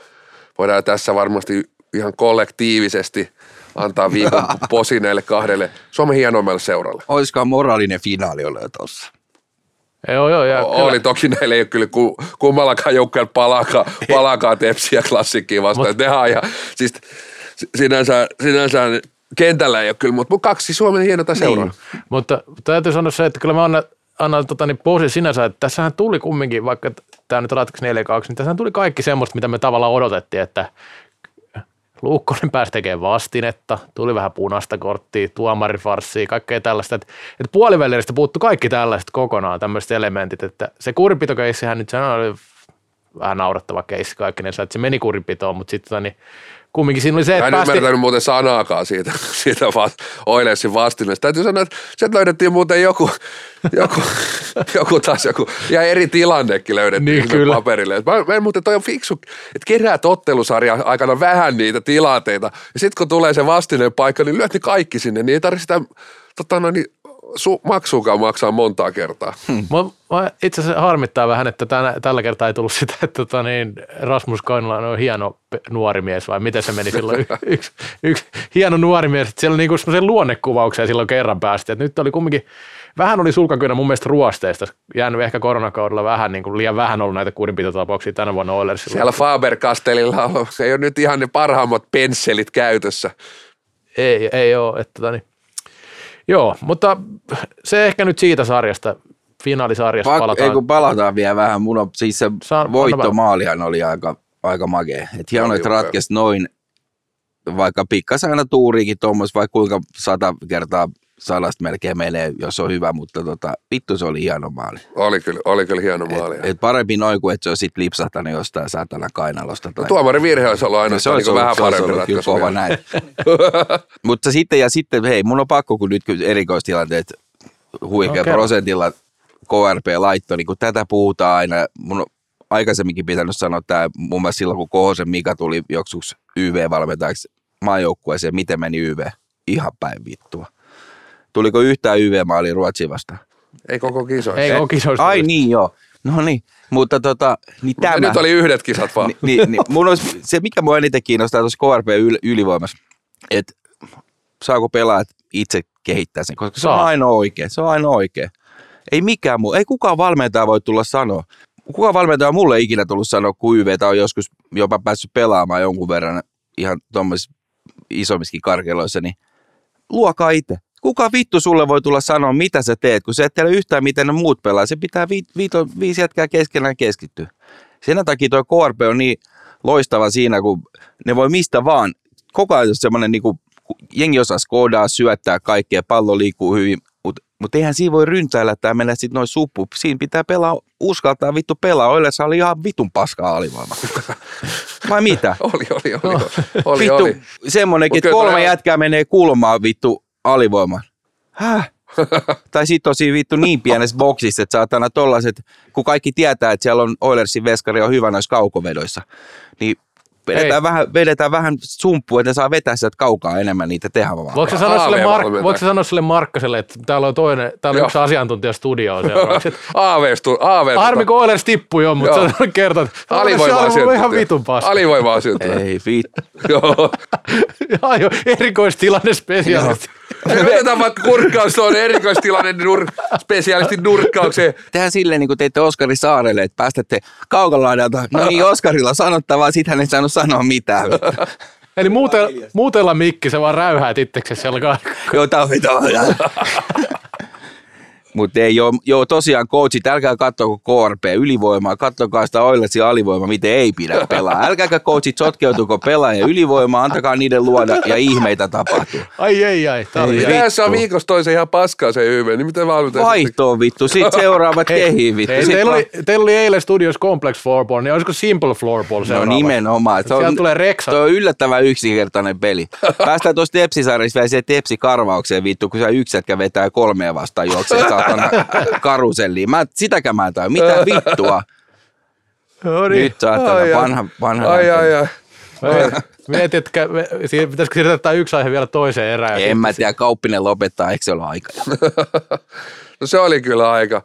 Voidaan tässä varmasti ihan kollektiivisesti antaa viikon posi näille kahdelle Suomen hienoimmalle seuralle. Olisikohan moraalinen finaali ollut jo tossa? Joo, joo, ja O- Oli toki näillä ei ole kyllä ku, kummallakaan joukkueella palaakaan, palaakaan tepsiä klassikkiin vastaan. Mut- Nehän on ihan, siis sinänsä, sinänsä kentällä ei ole kyllä, mutta kaksi Suomen hienota seuraa. Niin. Mutta täytyy sanoa se, että kyllä mä annan, annan tota, niin posi sinänsä, että tässähän tuli kumminkin, vaikka tämä nyt ratkaisi 4-2, niin tässähän tuli kaikki semmoista, mitä me tavallaan odotettiin, että Luukkonen pääsi tekemään vastinetta, tuli vähän punaista korttia, tuomarifarssia, kaikkea tällaista. Että, että puolivälieristä puuttu kaikki tällaiset kokonaan, tämmöiset elementit, että se kurinpitokeissihän nyt sehän oli vähän naurattava keissi kaikki, että se meni kurinpitoon, mutta sitten niin, kumminkin siinä oli se, Mä että en päästiin, ymmärtänyt muuten sanaakaan siitä, siitä va- Oilersin vastineesta. Täytyy sanoa, että sieltä löydettiin muuten joku, joku, joku taas joku, ja eri tilannekin löydettiin Niin, kyllä. paperille. Mä, mä en muuten, toi on fiksu, että keräät ottelusarjan aikana vähän niitä tilanteita, ja sitten kun tulee se vastineen paikka, niin lyöt ne kaikki sinne, niin ei tarvitse sitä tota noin, niin, su, maksuukaan maksaa montaa kertaa. Mua, mua itse asiassa harmittaa vähän, että tänä, tällä kertaa ei tullut sitä, että tota niin, Rasmus Kainulainen on hieno nuori mies, vai miten se meni silloin? Yksi, yksi hieno nuori mies, että siellä niinku semmoisen luonnekuvauksen silloin kerran päästiin. Että nyt oli kumminkin, vähän oli sulkakynä mun mielestä ruosteista, jäänyt ehkä koronakaudella vähän, niin kuin liian vähän ollut näitä kurinpitotapauksia tänä vuonna Oilersilla. Siellä Faber-Castellilla on, ei ole nyt ihan ne parhaimmat pensselit käytössä. Ei, ei ole. Että, tota niin. Joo, mutta se ehkä nyt siitä sarjasta, finaalisarjasta Pak, palataan. ei kun palataan vielä vähän. Mun on, siis se Saa- anna voittomaalihan oli aika, aika makea. Et hieno, Oli että ratkesi noin, vaikka pikkasen aina tuuriikin tuommoista, vaikka kuinka sata kertaa sadasta melkein menee, jos on hyvä, mutta tota, vittu se oli hieno maali. Oli kyllä, oli kyllä hieno maali. Et, et parempi noin kuin, että se on sit lipsahtanut jostain saatana kainalosta. Tai... Tuomarin virhe olisi ollut aina No, se niin vähän se olisi parempi ollut kyllä ratkaisu. kova vielä. näin. Mutta sitten, ja sitten, hei, mun on pakko, kun nyt erikoistilanteet huikea Okei. prosentilla KRP laittoi, niin kun tätä puhutaan aina, mun on aikaisemminkin pitänyt sanoa tämä, mun mielestä silloin kun Kohosen Mika tuli joksuksi YV-valmentajaksi maajoukkueeseen, miten meni YV? Ihan päin vittua. Tuliko yhtään YV-maali Ruotsin vastaan? Ei koko kisoissa. Ei ole kisoista. Ai niin joo. No niin, mutta tota, niin tämä. Nyt oli yhdet kisat vaan. Ni, niin, niin, mun olisi, se, mikä mua eniten kiinnostaa tuossa KRP yl, ylivoimassa, että saako pelaajat itse kehittää sen, koska se on Saa. ainoa oikein. Se on ainoa oikein. Ei mikään muu, ei kukaan valmentaja voi tulla sanoa. Kukaan valmentaja on mulle ikinä tullut sanoa, kun YVtä on joskus jopa päässyt pelaamaan jonkun verran ihan tuommoisissa isommissakin karkeloissa, niin luokaa itse. Kuka vittu sulle voi tulla sanoa, mitä sä teet, kun sä et tiedä yhtään, miten ne muut pelaa. Se pitää vi, viito, viisi jätkää keskenään keskittyä. Sen takia tuo KRP on niin loistava siinä, kun ne voi mistä vaan. Koko ajan semmoinen, niin kuin, jengi osaa skoodaa, syöttää kaikkea, pallo liikkuu hyvin, mutta Mutta eihän siinä voi ryntäillä tai mennä sitten noin suppu. Siinä pitää pelaa, uskaltaa vittu pelaa. Oilessa oli ihan vitun paskaa alivoima. Vai mitä? Oli, oli, oli. oli, vittu, oli. semmonenkin, Mut että kolme jätkää menee kulmaan vittu alivoimaan. Häh? tai sit on siinä vittu niin pienessä boksissa, että saatana tollaset, kun kaikki tietää, että siellä on Oilersin veskari on hyvä noissa kaukovedoissa, niin vedetään Ei. vähän, vedetään vähän sumppua, että ne saa vetää sieltä kaukaa enemmän niitä tehdä vaan. Voitko sä sanoa sille. Mark, voitko sä sanoa sille Markkaselle, että täällä on toinen, täällä on yksi asiantuntija studioon seuraavaksi. Aavestu. Harmi, kun Oilers tippui jo, mutta sä kertoo, että Alivoima Oilers on ihan vitun paska. Alivoima. Ei vittu. Joo. Joo, erikoistilanne spesiaalisti. Me Vedetään vaikka kurkkaus tuonne erikoistilanne nur, spesiaalisti nurkkaukseen. Tehdään silleen, niin kuin teitte Oskari Saarelle, että päästätte kaukolaidalta. No niin, Oskarilla sanottavaa, sit hän ei saanut sanoa mitään. Eli muuten, muutella mikki, se vaan räyhää itseksesi siellä kaikki. Joo, tää on Mutta ei joo, joo, tosiaan coachit, älkää katsoko KRP ylivoimaa, katsokaa sitä Oilersin alivoimaa, miten ei pidä pelaa. Älkääkä coachit sotkeutuko pelaajien ylivoimaa, antakaa niiden luoda ja ihmeitä tapahtuu. Ai ei ai, tää oli Ei, vittu. Tässä on viikossa toisen ihan paskaa se hyve, niin miten valmentaa? Vaihtoon vittu, sit seuraavat kehiin vittu. Hei, teillä, oli, teillä oli eilen studios Complex Floorball, niin olisiko Simple Floorball No seuraava? nimenomaan. Se Sieltä on, tulee Reksa. Toi on yllättävän yksinkertainen peli. Päästään tuosta Tepsisarjassa vielä siihen Tepsi-karvaukseen vittu, kun sä yksi jätkä vetää kolmea vastaan juoksee saatana karuselliin. Mä, sitäkään mä en tajua. Mitä vittua? No niin. Nyt saatana Ai, vanha, vanha Ai, ai, ai. Mietin, että pitäisikö siirtää tämä yksi aihe vielä toiseen erään. En mä tiedä, Kauppinen lopettaa, eikö se ole aika? No se oli kyllä aika,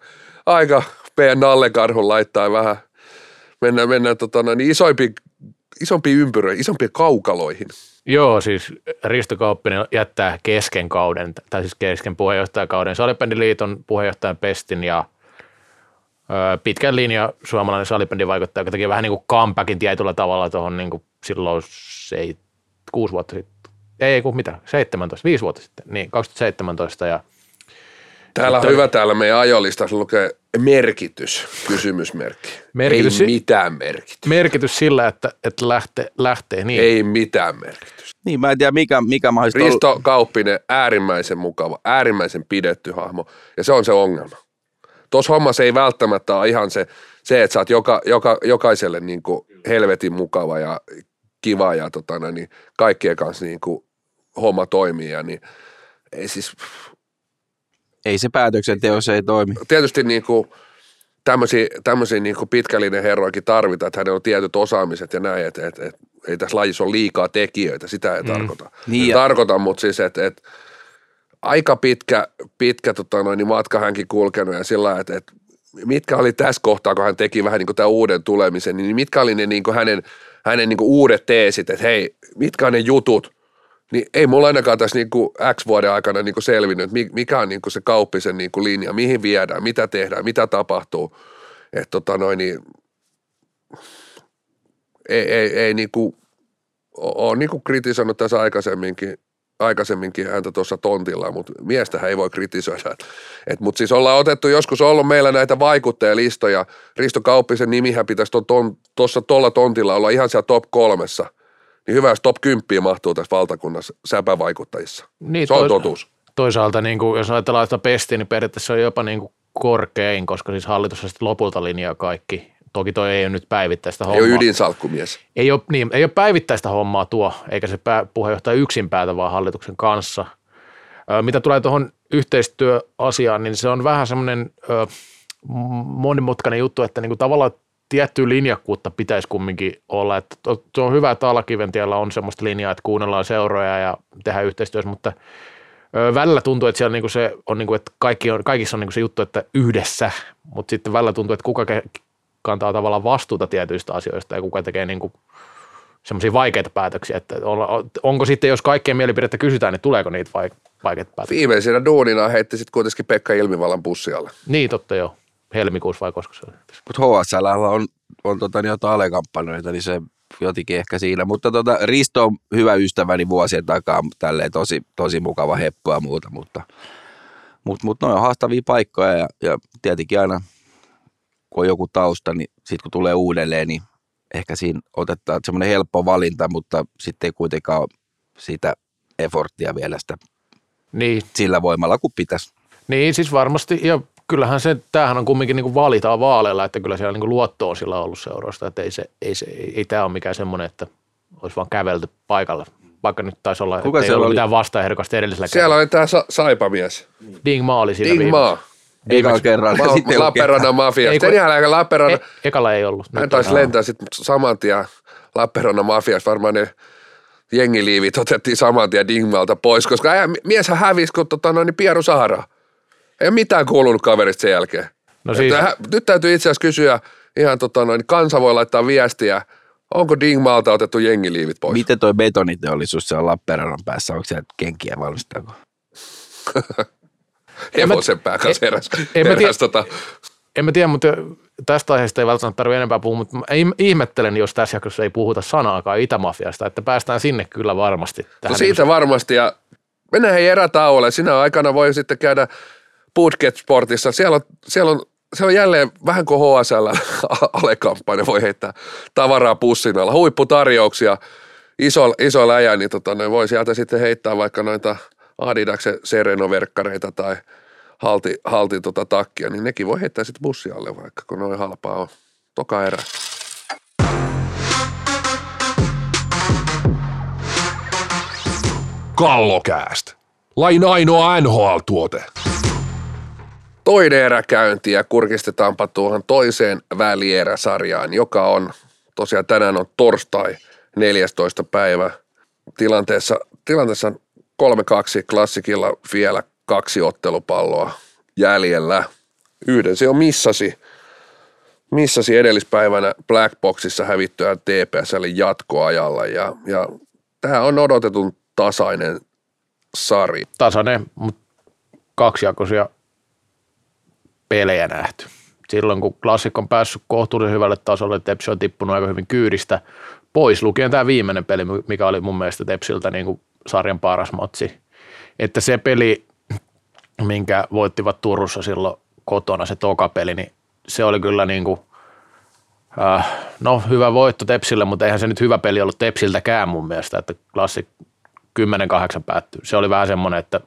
aika meidän nallekarhun laittaa vähän, mennään, mennään tota, noin isoimpiin, isompiin ympyröihin, isompiin kaukaloihin. Joo, siis Risto Kauppinen jättää kesken kauden, tai siis kesken puheenjohtajakauden. Salibändiliiton puheenjohtajan pestin ja ö, pitkän linja suomalainen salibändin vaikuttaja, joka teki vähän niin kuin comebackin tietyllä tavalla tuohon niin kuin silloin se, kuusi vuotta sitten, ei kun mitä, 17, viisi vuotta sitten, niin 2017 ja Täällä on Sitten- hyvä täällä meidän ajolistassa lukee merkitys, kysymysmerkki. Merkitys- Ei mitään merkitystä. merkitys sillä, että, että lähtee, lähtee niin. Ei mitään merkitystä. Niin, mä en tiedä, mikä, mikä mahdollista. Risto Kauppinen, äärimmäisen mukava, äärimmäisen pidetty hahmo, ja se on se ongelma. Tuossa hommassa ei välttämättä ole ihan se, se että sä oot joka, joka, jokaiselle niin kuin helvetin mukava ja kiva ja tota, noin, niin kaikkien kanssa niin kuin homma toimii. Ja niin, ei siis, Ei se päätöksenteossa ei toimi. tietysti niin kuin, tämmöisiä, tämmöisiä niin kuin pitkällinen herroakin tarvitaan, että hänellä on tietyt osaamiset ja näin, että, että, että ei tässä lajissa ole liikaa tekijöitä, sitä ei mm. tarkoita. Niin Tarkoitan, mutta siis, että, että aika pitkä, pitkä tota noin, niin matka hänkin kulkenut ja sillä että, että mitkä oli tässä kohtaa, kun hän teki vähän niin kuin tämän uuden tulemisen, niin mitkä oli ne niin kuin hänen, hänen niin kuin uudet teesit, että hei, mitkä on ne jutut, niin ei mulla ainakaan tässä niin X vuoden aikana niin selvinnyt, että mi- mikä on niin se kauppisen niin kuin linja, mihin viedään, mitä tehdään, mitä tapahtuu. Että tota noin, niin ei, ei, ei niin kuin, ole niin kuin kritisoinut tässä aikaisemminkin, aikaisemminkin häntä tuossa tontilla, mutta miestähän ei voi kritisoida. Et, mutta siis ollaan otettu, joskus on ollut meillä näitä vaikuttajalistoja. Risto Kauppisen nimihän pitäisi tuossa tuolla tontilla olla ihan siellä top kolmessa. Niin hyvä, jos top 10 mahtuu tässä valtakunnassa säpävaikuttajissa. Niin, Se on tois- totuus. Toisaalta niin kuin, jos ajatellaan sitä pestiä, niin periaatteessa se on jopa niin kuin korkein, koska siis hallitus sitten lopulta linjaa kaikki. Toki toi ei ole nyt päivittäistä Ei hommaa. ole ydinsalkkumies. Ei ole, niin, ei ole päivittäistä hommaa tuo, eikä se pää, puheenjohtaja yksin päätä, vaan hallituksen kanssa. Ö, mitä tulee tuohon yhteistyöasiaan, niin se on vähän semmoinen ö, monimutkainen juttu, että niinku tavallaan tiettyä linjakkuutta pitäisi kumminkin olla. Että se on hyvä, että Alakiventiellä on semmoista linjaa, että kuunnellaan seuroja ja tehdään yhteistyössä, mutta välillä tuntuu, että siellä niinku se on, niinku, että kaikki on, kaikissa on niinku se juttu, että yhdessä, mutta sitten välillä tuntuu, että kuka kantaa tavallaan vastuuta tietyistä asioista ja kuka tekee niinku semmoisia vaikeita päätöksiä, että on- onko sitten, jos kaikkien mielipidettä kysytään, niin tuleeko niitä vaik- vaikeita päätöksiä? Viimeisenä duunina heitti sitten kuitenkin Pekka Ilmivallan pussialle. Niin, totta joo. Helmikuussa vai koska se oli? Mutta HSL on, on tota, niin jotain alekampanjoita, niin se jotenkin ehkä siinä. Mutta tota, Risto on hyvä ystäväni vuosien takaa, tälleen tosi, tosi mukava heppu ja muuta, mutta mutta mut noin on haastavia paikkoja ja, ja tietenkin aina kun on joku tausta, niin sitten kun tulee uudelleen, niin ehkä siinä otetaan semmoinen helppo valinta, mutta sitten ei kuitenkaan ole sitä efforttia vielä sitä Niin, sillä voimalla kuin pitäisi. Niin siis varmasti, ja kyllähän se, tämähän on kumminkin niin kuin valitaan vaaleilla, että kyllä siellä niin kuin luotto on sillä ollut seuroista, että ei, se, ei, se, ei, ei tämä ole mikään semmoinen, että olisi vaan kävelty paikalle, vaikka nyt taisi olla, Kuka että ei ollut oli? mitään vastaehdokasta edellisellä Siellä oli tämä sa- saipamies. kerralla. Ding Ma oli siinä Ding viimeksi. Ma. Ekalla kerralla. Ma- Sitten Lappeenrannan mafia. Ei, kun- jälkeen Lappeenrannan, E- ekalla ei ollut. hän Nyt taisi lentää sitten saman tien Lappeenrannan mafias. Varmaan ne jengiliivit otettiin saman tien Dingmalta pois, koska ää, mieshän hävisi, kun tota, noin, niin Pieru Sahara. Ei mitään kuulunut kaverista sen jälkeen. No siis, Että nyt täytyy itse asiassa kysyä, ihan tota, noin, kansa voi laittaa viestiä, onko Dingmalta otettu jengiliivit pois? Miten toi betoniteollisuus siellä Lappeenrannan päässä, onko siellä kenkiä valmistako? Hevosen pää kanssa heräs, en tiedä- heräs tota, en mä tiedä, mutta tästä aiheesta ei välttämättä tarvitse enempää puhua, mutta ihmettelen, jos tässä jaksossa ei puhuta sanaakaan Itämafiasta, että päästään sinne kyllä varmasti. No Tähän siitä varmasti ja mennään hei erätauolle. Sinä aikana voi sitten käydä Bootget Sportissa. Siellä on, siellä on, siellä on jälleen vähän kuin HSL alekampanja, voi heittää tavaraa pussin alla. Huipputarjouksia, iso, iso läjä, niin tota, ne voi sieltä sitten heittää vaikka noita Adidaksen Sereno-verkkareita tai halti, halti tota takkia, niin nekin voi heittää sitten bussi alle vaikka, kun noin halpaa on. Toka erä. Kallokääst. Lain ainoa NHL-tuote. Toinen eräkäynti ja kurkistetaanpa tuohon toiseen välieräsarjaan, joka on tosiaan tänään on torstai 14. päivä. Tilanteessa, tilanteessa 3-2 klassikilla vielä kaksi ottelupalloa jäljellä. Yhden se jo missasi, missasi edellispäivänä Blackboxissa hävittyä TPSlle jatkoajalla ja, ja tämä on odotetun tasainen sarja. tasainen, mutta kaksijakoisia pelejä nähty. Silloin kun klassikko on päässyt kohtuullisen hyvälle tasolle, Tepsi on tippunut aika hyvin kyydistä, pois lukien tämä viimeinen peli, mikä oli mun mielestä Tepsiltä niin kuin sarjan paras matsi. Että se peli, minkä voittivat Turussa silloin kotona, se toka peli, niin se oli kyllä niin kuin, äh, no hyvä voitto Tepsille, mutta eihän se nyt hyvä peli ollut Tepsiltäkään mun mielestä, että klassik 10-8 päättyi. Se oli vähän semmoinen, että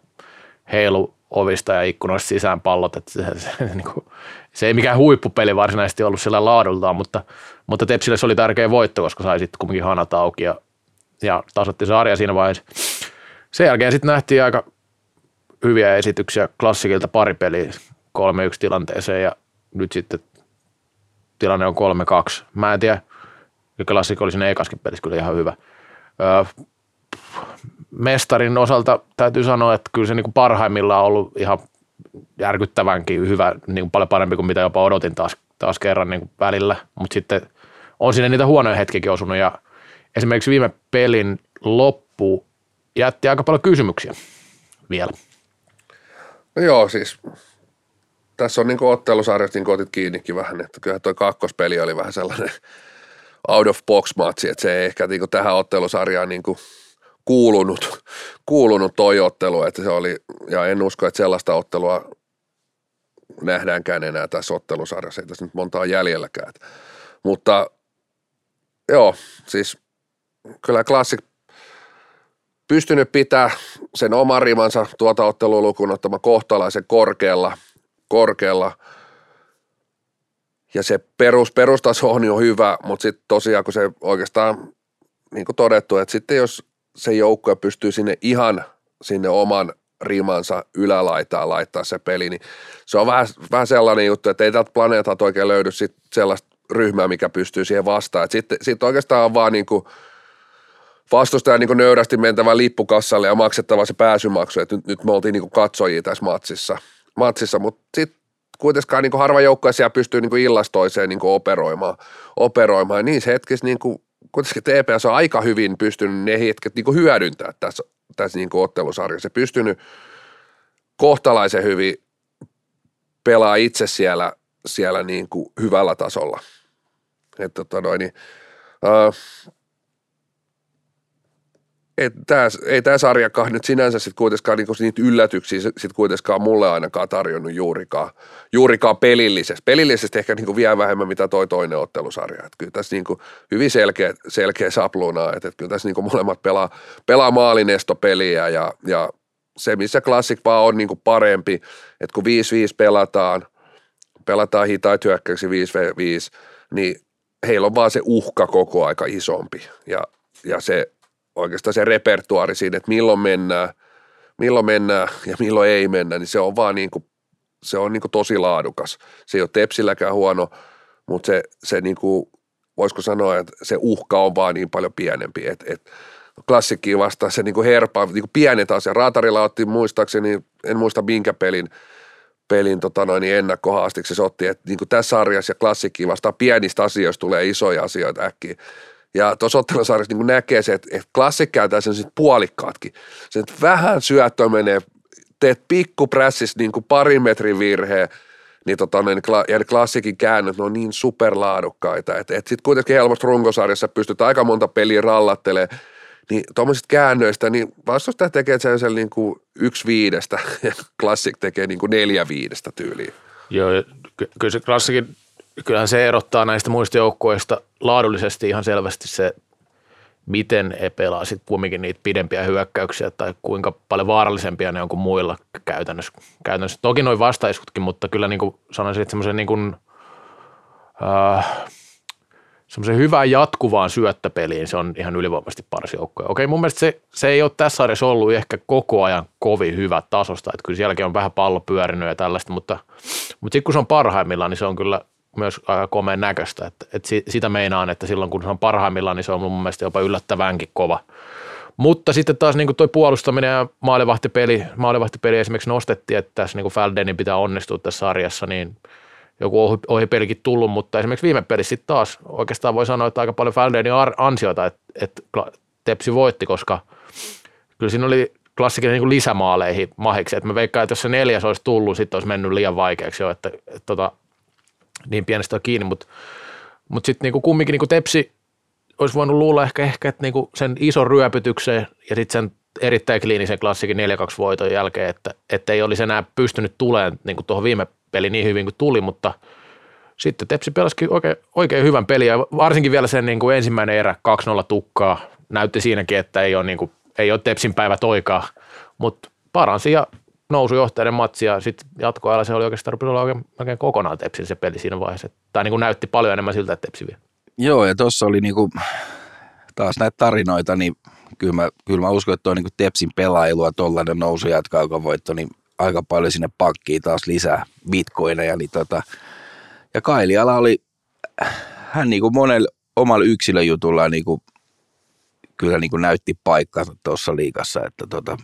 heilu ovista ja ikkunoista sisään pallot, että se, se, se, niin kuin, se ei mikään huippupeli varsinaisesti ollut sillä laadultaan, mutta, mutta Tepsille se oli tärkeä voitto, koska sai sitten kumminkin hanat auki ja, ja tasoitti sarja siinä vaiheessa. Sen jälkeen sitten nähtiin aika hyviä esityksiä klassikilta pari peliä 3-1 tilanteeseen ja nyt sitten tilanne on 3-2. Mä en tiedä, klassikko oli siinä ekaskin pelissä kyllä ihan hyvä. Öö, mestarin osalta täytyy sanoa, että kyllä se niin kuin parhaimmillaan on ollut ihan järkyttävänkin hyvä, niin kuin paljon parempi kuin mitä jopa odotin taas, taas kerran niin kuin välillä, mutta sitten on siinä niitä huonoja hetkiäkin osunut ja esimerkiksi viime pelin loppu jätti aika paljon kysymyksiä vielä. No joo, siis tässä on niin ottelusarjasta, niin kuin otit kiinnikin vähän, että kyllä tuo kakkospeli oli vähän sellainen out of box matsi, että se ei ehkä niin tähän ottelusarjaan niin kuulunut, kuulunut toi ottelu, että se oli, ja en usko, että sellaista ottelua nähdäänkään enää tässä ottelusarjassa, ei tässä nyt montaa jäljelläkään. Mutta joo, siis kyllä Classic pystynyt pitää sen oman rimansa tuota ottelua lukuun ottama kohtalaisen korkealla, korkealla. Ja se perus, perustaso on jo hyvä, mutta sitten tosiaan kun se oikeastaan, niin kuin todettu, että sitten jos se joukkue pystyy sinne ihan sinne oman rimansa ylälaitaan laittaa se peli, niin se on vähän, vähän sellainen juttu, että ei tältä planeetalta oikein löydy sit sellaista ryhmää, mikä pystyy siihen vastaan. Sitten sit oikeastaan on vaan niin vastustaja niin nöyrästi mentävä lippukassalle ja maksettava se pääsymaksu, että nyt, nyt me oltiin niin katsojia tässä matsissa, matsissa mutta sitten kuitenkaan niin harva joukkoja siellä pystyy niin illastoiseen niin operoimaan, operoimaan. Ja niissä hetkissä niin kuitenkin TPS on aika hyvin pystynyt ne hetket niin hyödyntämään tässä, tässä niin ottelusarjassa. Se pystynyt kohtalaisen hyvin pelaa itse siellä, siellä niin kuin hyvällä tasolla. Että tota noin, niin, uh, ei tämä, ei tämä sarjakaan nyt sinänsä sit kuitenkaan niinku niitä yllätyksiä sit kuitenkaan mulle ainakaan tarjonnut juurikaan, juurikaan pelillisesti. Pelillisesti ehkä niinku vielä vähemmän mitä toi toinen ottelusarja. Et kyllä tässä niinku hyvin selkeä, selkeä sapluuna, että et kyllä tässä niinku molemmat pelaa, pelaa maalinestopeliä ja, ja se, missä Classic vaan on niin kuin parempi, että kun 5-5 pelataan, pelataan hitaita hyökkäyksi 5-5, niin heillä on vaan se uhka koko aika isompi ja, ja se oikeastaan se repertuaari siinä, että milloin mennään, milloin mennään ja milloin ei mennä, niin se on vaan niin kuin, se on niin kuin tosi laadukas. Se ei ole Tepsilläkään huono, mutta se, se niin kuin, voisiko sanoa, että se uhka on vaan niin paljon pienempi, että, että klassikkiin vastaan se niin kuin herpaa, niin kuin pienet asiat. Raatarilla otti muistaakseni, en muista minkä pelin, pelin tota noin, niin ennakkohaastiksi se otti, että niin kuin tässä sarjassa ja klassikkiin vastaan pienistä asioista tulee isoja asioita äkkiä. Ja tuossa ottelusarjassa niin näkee se, että, että klassikki käytetään sen sitten puolikkaatkin. Se, että vähän syöttö menee, teet pikkuprässissä niin kuin parin metrin virheen, niin tota, ne, ja ne klassikin käännöt, ne on niin superlaadukkaita, että, että sitten kuitenkin helposti runkosarjassa pystyt aika monta peliä rallattelemaan, niin tuommoisista käännöistä, niin vastustaja tekee sen niin kuin yksi viidestä ja klassik tekee niin kuin neljä viidestä tyyliin. Joo, ky- kyllä se klassikin, kyllähän se erottaa näistä muista joukkueista laadullisesti ihan selvästi se, miten he pelaa sitten kumminkin niitä pidempiä hyökkäyksiä tai kuinka paljon vaarallisempia ne on kuin muilla käytännössä. käytännössä. Toki noin vastaiskutkin, mutta kyllä niin kuin sanoisin, että semmoisen niin äh, hyvään jatkuvaan syöttäpeliin se on ihan ylivoimaisesti paras joukkue. Okei, mun mielestä se, se ei ole tässä sarjassa ollut ehkä koko ajan kovin hyvä tasosta, että kyllä sielläkin on vähän pallo pyörinyt ja tällaista, mutta, mutta sitten kun se on parhaimmillaan, niin se on kyllä myös aika komeen näköistä. Että, että sitä meinaan, että silloin kun se on parhaimmillaan, niin se on mun mielestä jopa yllättävänkin kova. Mutta sitten taas niin tuo puolustaminen ja maalivahtipeli, maalivahtipeli esimerkiksi nostettiin, että tässä niin Fäldenin pitää onnistua tässä sarjassa, niin – joku ohi, ohipelikin tullut, mutta esimerkiksi viime pelissä sitten taas oikeastaan voi sanoa, että aika paljon Faldenin ansiota, että, että Tepsi voitti, koska kyllä siinä oli klassikin niin lisämaaleihin mahiksi, että mä veikkaan, että jos se neljäs olisi tullut, sitten olisi mennyt liian vaikeaksi jo, että, että, että tota, niin pienestä on kiinni, mutta, mutta sitten niin kumminkin niin Tepsi olisi voinut luulla ehkä, ehkä että niin sen ison ryöpytyksen ja sitten sen erittäin kliinisen klassikin 4-2 voiton jälkeen, että, että ei olisi enää pystynyt tulemaan niin tuohon viime peli niin hyvin kuin tuli, mutta sitten Tepsi pelasikin oikein, oikein hyvän pelin ja varsinkin vielä sen niin kuin ensimmäinen erä 2-0 tukkaa näytti siinäkin, että ei ole, niin kuin, ei ole Tepsin päivä toikaa, mutta paransi ja nousu johtajan matsi ja sitten jatkoajalla se oli oikeastaan rupesi olla oikein, oikein kokonaan Tepsin se peli siinä vaiheessa. Tämä niin kuin näytti paljon enemmän siltä, että Tepsi vie. Joo ja tuossa oli niin kuin, taas näitä tarinoita, niin kyllä mä, kyllä mä uskon, että tuo niin Tepsin pelailua tuollainen nousu jatkaa, joka voitto, niin aika paljon sinne pankkiin taas lisää bitcoineja. Niin tota, ja Kailiala oli, hän niin kuin monella omalla yksilöjutulla niin kuin, kyllä niin kuin näytti paikkansa tuossa liikassa, että tota,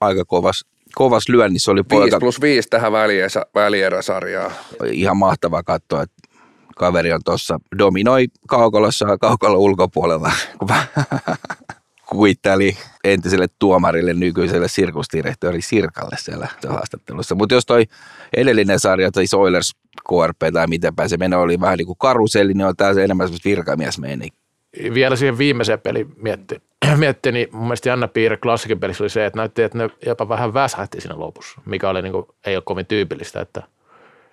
aika kovas, kovas lyönnissä oli poika. 5 plus 5 tähän välieräsarjaan. Ihan mahtava katsoa, että kaveri on tuossa, dominoi kaukolossa ja kaukalla ulkopuolella, kuitteli entiselle tuomarille, nykyiselle sirkusdirektori Sirkalle siellä haastattelussa. Mutta jos toi edellinen sarja, tai Oilers KRP tai mitenpä se meno oli vähän niin kuin karuselli, niin on tämä enemmän semmoista virkamiesmeininki. Vielä siihen viimeiseen peliin mietti, mietti, niin mun mielestä jännä piirre klassikin pelissä oli se, että näytti, että ne jopa vähän väsähti siinä lopussa, mikä oli niin kuin, ei ole kovin tyypillistä, että